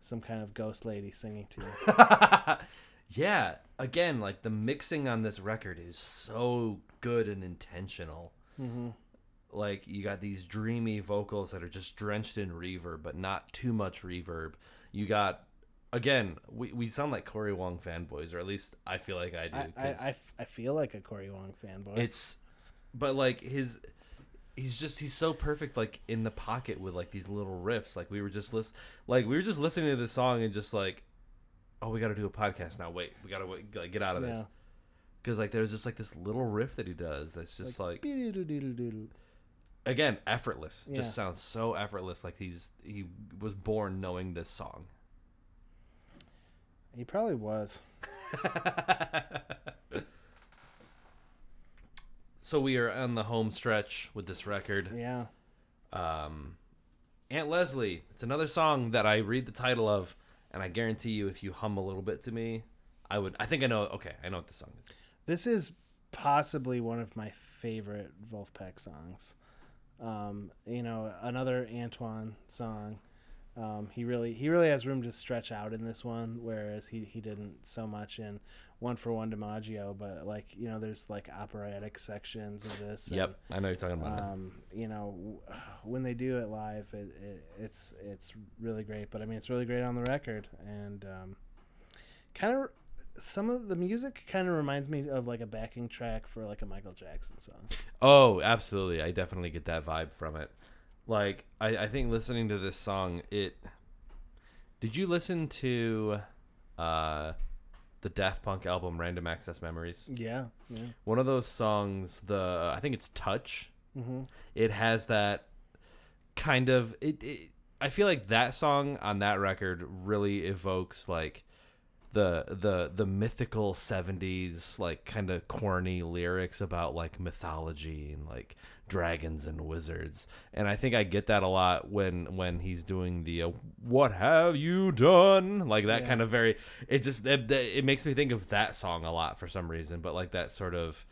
some kind of ghost lady singing to you. (laughs) yeah. Again, like the mixing on this record is so good and intentional. Mm-hmm. Like you got these dreamy vocals that are just drenched in reverb, but not too much reverb. You got again, we, we sound like Cory Wong fanboys, or at least I feel like I do. I, I, 'cause I f- I feel like a Cory Wong fanboy. it's but like his he's just he's so perfect like in the pocket with like these little riffs like we were just list like we were just listening to this song and just like oh we got to do a podcast now wait we got to wait, like, get out of this because like there's just like this little riff that he does that's just like, Beedle-doodle-doodle. again effortless Yeah. just sounds so effortless like he's he was born knowing this song He probably was. (laughs) so we are on the home stretch with this record Yeah. um, Aunt Leslie. It's another song that I read the title of, and I guarantee you, if you hum a little bit to me, I would. I think I know. Okay, I know what the song is. This is possibly one of my favorite Vulfpeck songs. Um, you know, another Antoine song. Um, he really he really has room to stretch out in this one, whereas he, he didn't so much in One for One DiMaggio. But like you know, there's like operatic sections of this. and, Yep, I know you're talking about. it. um, you know, w- when they do it live, it, it, it's it's really great. But I mean, it's really great on the record, and um, kind of some of the music kind of reminds me of like a backing track for like a Michael Jackson song. Oh, absolutely. I definitely get that vibe from it. Like, I, I think listening to this song, it. Did you listen to uh, the Daft Punk album Random Access Memories? Yeah, yeah. One of those songs, the I think it's Touch. It has that kind of it, it. I feel like that song on that record really evokes like the the the mythical 70s like kind of corny lyrics about like mythology and like dragons and wizards and i think i get that a lot when when he's doing the uh, what have you done like that Yeah. kind of very it just it, it makes me think of that song a lot for some reason but like that sort of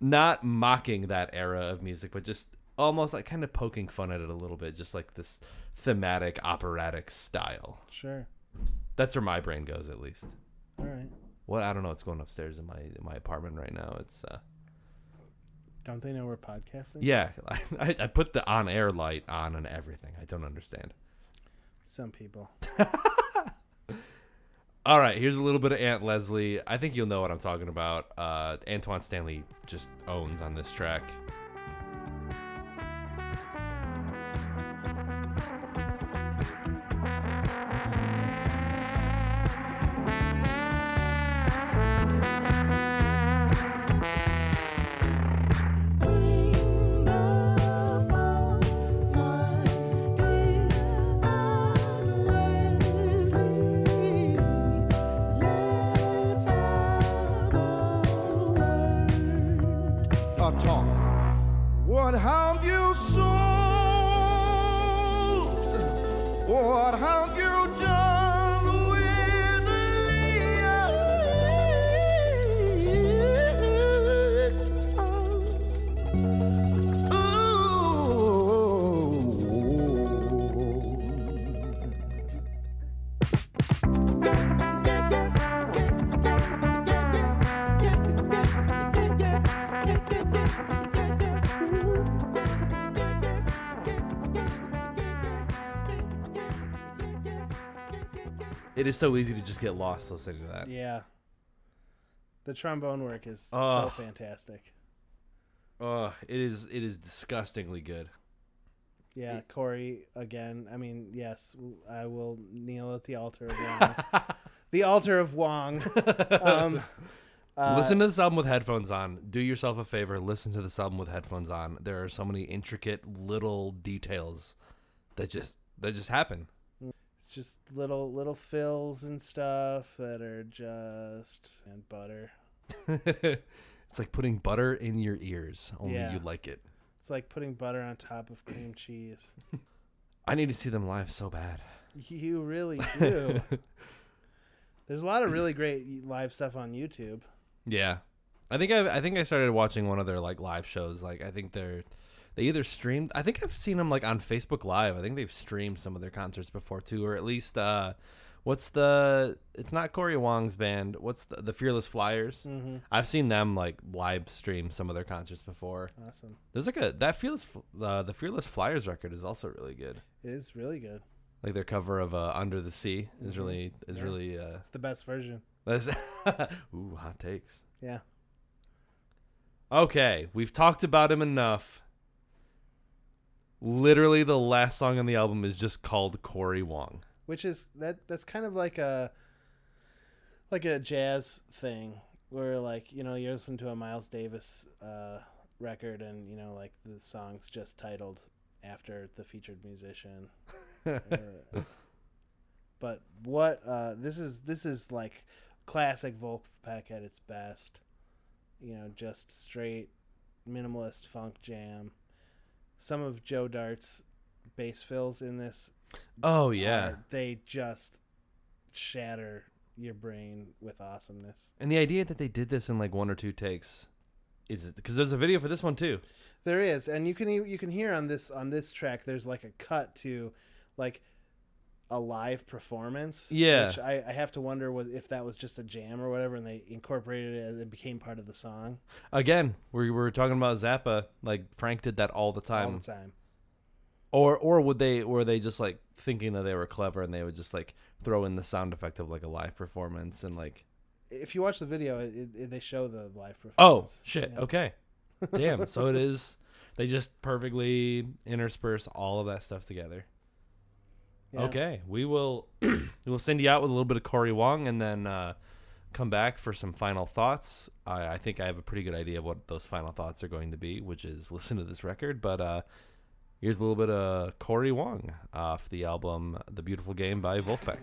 not mocking that era of music but just almost like kind of poking fun at it a little bit just like this thematic operatic style Sure. That's where my brain goes, at least. All right. What I don't know what's going upstairs in my in my apartment right now. It's uh, Don't they know we're podcasting? yeah. (laughs) I, I put the on air light on and everything. I don't understand. Some people. (laughs) All right, here's a little bit of Aunt Leslie. I think you'll know what I'm talking about. Uh, Antoine Stanley just owns on this track. It is so easy to just get lost listening to that. Yeah. The trombone work is Oh. so fantastic. Oh, it is it is disgustingly good. Yeah, Cory again. I mean, yes, I will kneel at the altar of (laughs) Wong. the altar of Wong. Um, (laughs) uh, listen to this album with headphones on. Do yourself a favor. Listen to this album with headphones on. There are so many intricate little details that just that just happen. Just little little fills and stuff that are just and butter. (laughs) it's like putting butter in your ears. Only Yeah. you like it. It's like putting butter on top of cream cheese. (laughs) I need to see them live so bad. You really (laughs) do. There's a lot of really great live stuff on YouTube. Yeah, I think I I think I started watching one of their like live shows. Like I think they're they either streamed. I think I've seen them like on Facebook Live. I think they've streamed some of their concerts before too, or at least uh, what's the? It's not Cory Wong's band. What's the the Fearless Flyers? Mm-hmm. I've seen them like live stream some of their concerts before. Awesome. There's like a that Fearless uh, the Fearless Flyers record is also really good. It is really good. Like their cover of uh, Under the Sea is really is Yeah. really uh, It's the best version. that's (laughs) ooh hot takes. Yeah. Okay, we've talked about him enough. Literally, the last song on the album is just called Cory Wong. Which is that that's kind of like a like a jazz thing where like, you know, you listen to a Miles Davis uh record and, you know, like the song's just titled after the featured musician. (laughs) But what uh this is this is like classic Vulfpeck at its best. You know, just straight minimalist funk jam. Some of Joe Dart's bass fills in this Oh uh, yeah, are- they just shatter your brain with awesomeness. and the idea that they did this in like one or two takes is because there's a video for this one too. There is, and you can you can hear on this on this track. There's like a cut to, like, a live performance. Yeah. which I, I have to wonder was if that was just a jam or whatever, and they incorporated it and it became part of the song Again, we were talking about Zappa. Like Frank did that all the time. all the time. Or or would they were they just like thinking that they were clever and they would just like throw in the sound effect of like a live performance and like if you watch the video, it, it, they show the live oh, performance. Oh shit. Yeah. Okay. Damn. so it (laughs) is. They just perfectly intersperse all of that stuff together. Yeah. Okay, we will (clears throat) we will send you out with a little bit of Cory Wong, and then uh, come back for some final thoughts. I, I think I have a pretty good idea of what those final thoughts are going to be, which is (laughs) listen to this record. But uh, here's a little bit of Cory Wong off the album "The Beautiful Game" by Vulfpeck.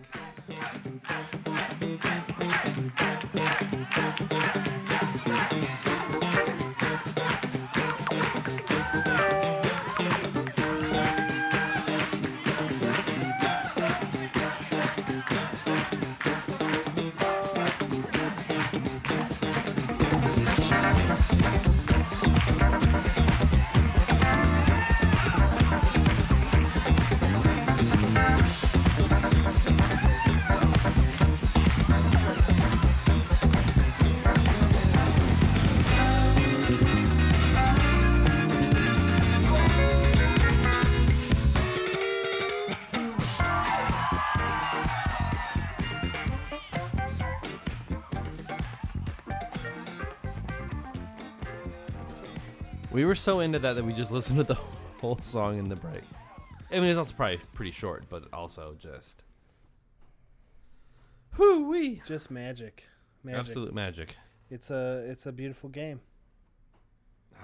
Were so into that that we just (laughs) listened to the whole song in the break. I mean, it's also probably pretty short, but also just. Whoo wee! Just magic. Magic. Absolute magic. It's a it's a beautiful game.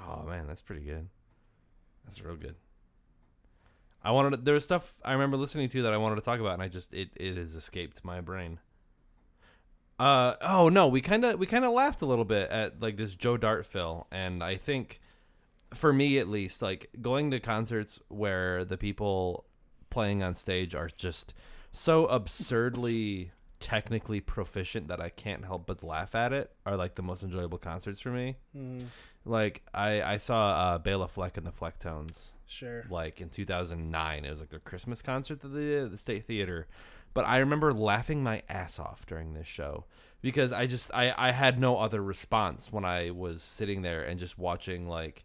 Oh man, that's pretty good. That's real good. I wanted to, there was stuff I remember listening to that I wanted to talk about, and I just it it has escaped my brain. Uh oh no, we kind of we kind of laughed a little bit at like this Joe Dart fill, and I think for me at least, like going to concerts where the people playing on stage are just so absurdly technically proficient that I can't help but laugh at it are like the most enjoyable concerts for me. Mm, Like I I saw uh, Bela Fleck and the Flecktones sure. like in 2009. It was like their Christmas concert that they did at the State Theater. But I remember laughing my ass off during this show because I just I I had no other response when I was sitting there and just watching like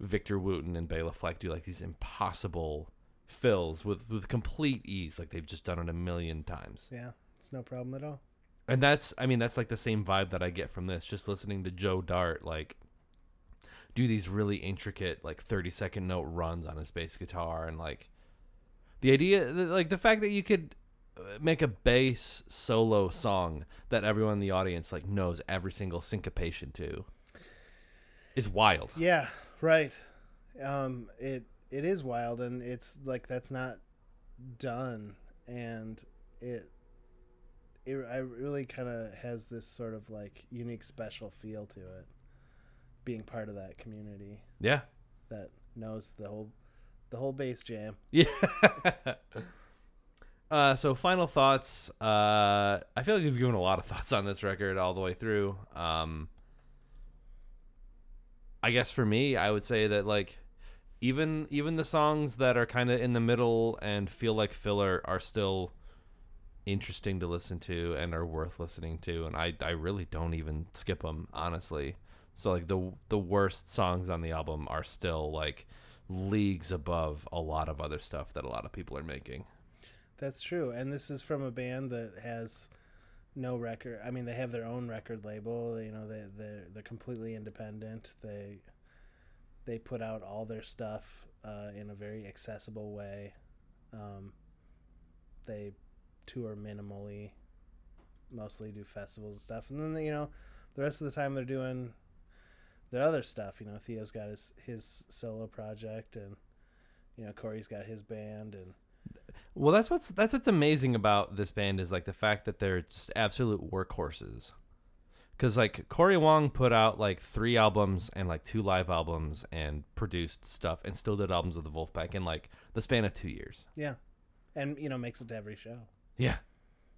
Victor Wooten and Bela Fleck do like these impossible fills with with complete ease like they've just done it a million times. Yeah, it's no problem at all. And that's I mean that's like the same vibe that I get from this just listening to Joe Dart like do these really intricate like 30 second note runs on his bass guitar and like the idea like the fact that you could uh, make a bass solo song that everyone in the audience like knows every single syncopation to is wild. Yeah, right. Um, it it is wild, and it's like that's not done, and it it I really kind of has this sort of like unique, special feel to it, being part of that community Yeah. that knows the whole the whole bass jam. Yeah. (laughs) uh, so final thoughts. Uh, I feel like we've given a lot of (laughs) thoughts on this record all the way through. Um, I guess for me, I would say that like even even the songs that are kind of in the middle and feel like filler are still interesting to listen to and are worth listening to and I I really don't even skip them honestly. So like the the worst songs on the album are still like leagues above a lot of other stuff that a lot of people are making. That's true, and this is from a band that has no record. I mean, they have their own record label. You know, they they they're completely independent. They they put out all their stuff uh, in a very accessible way. Um, they tour minimally, mostly do festivals and stuff, and then you know, the rest of the time they're doing their other stuff. You know, Theo's got his his solo project, and you know, Cory's got his band, and Well, that's what's that's what's amazing about this band is like the fact that they're just absolute workhorses. Cause like Cory Wong put out like three albums and like two live albums and produced stuff and still did albums with the Vulfpeck in like the span of two years. Yeah, and you know makes it to every show, Yeah,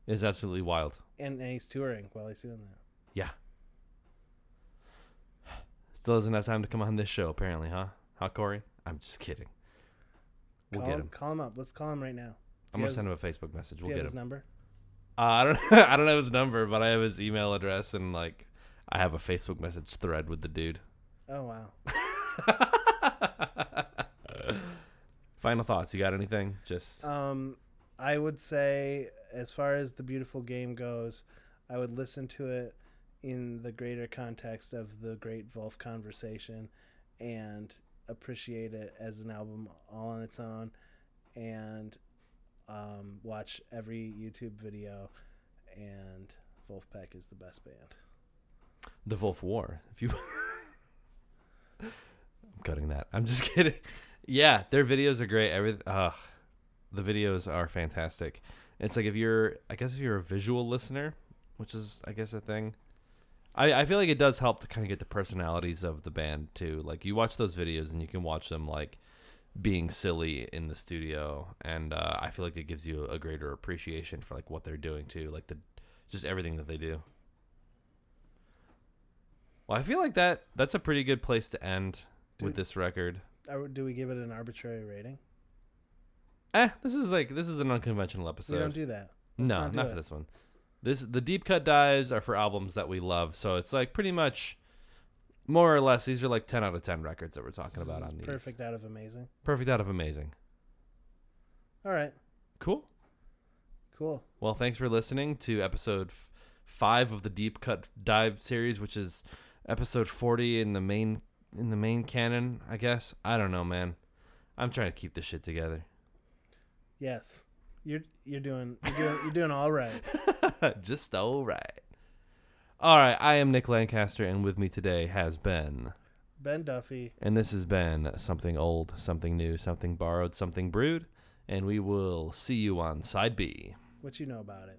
it's absolutely wild. and and he's touring while he's doing that. Yeah. Still doesn't have time to come on this show apparently, huh? Huh, Corey? I'm just kidding. We'll call get him, him. Call him up. Let's call him right now. I'm gonna have- send him a Facebook message. We'll you have get his him. number? Uh, I don't (laughs) I don't have his number, but I have his email address and like I have a Facebook message thread with the dude. Oh wow. (laughs) Final thoughts? You got anything? Just Um, I would say as far as the beautiful game goes, I would listen to it in the greater context of the Great Wolf Conversation and appreciate it as an album all on its own and um, watch every YouTube video and Vulfpeck is the best band. The Wolf War. If you, (laughs) I'm cutting that. I'm just (laughs) kidding. Yeah, their videos are great. Every, ugh, the videos are fantastic. It's like if you're, I guess if you're a visual listener, which is I guess a thing. I, I feel like it does help to kind of get the personalities of the band too. Like you watch those videos and you can watch them like being silly in the studio, and uh, I feel like it gives you a greater appreciation for like what they're doing too, like the just everything that they do. Well, I feel like that that's a pretty good place to end with Dude. this record. Do we give it an arbitrary rating? Eh, this is like this is an unconventional episode. we don't do that. Let's no, not not, for this one. This the deep cut dives are for albums that we love, so it's like pretty much more or less these are like ten out of ten records that we're talking about on these. Perfect out of amazing. Perfect out of amazing. All right. Cool. Cool. Well, thanks for listening to episode f- five of the Deep Cut Dive series, which is episode forty in the main in the main canon. I guess I don't know, man. I'm trying to keep this shit together. Yes. You're you're doing you're doing you're doing all right. (laughs) Just all right. All right. I am Nick Lancaster, and with me today has been, Ben Duffy. and this has been something old, something new, something borrowed, something brewed, and we will see you on side B. What you know about it?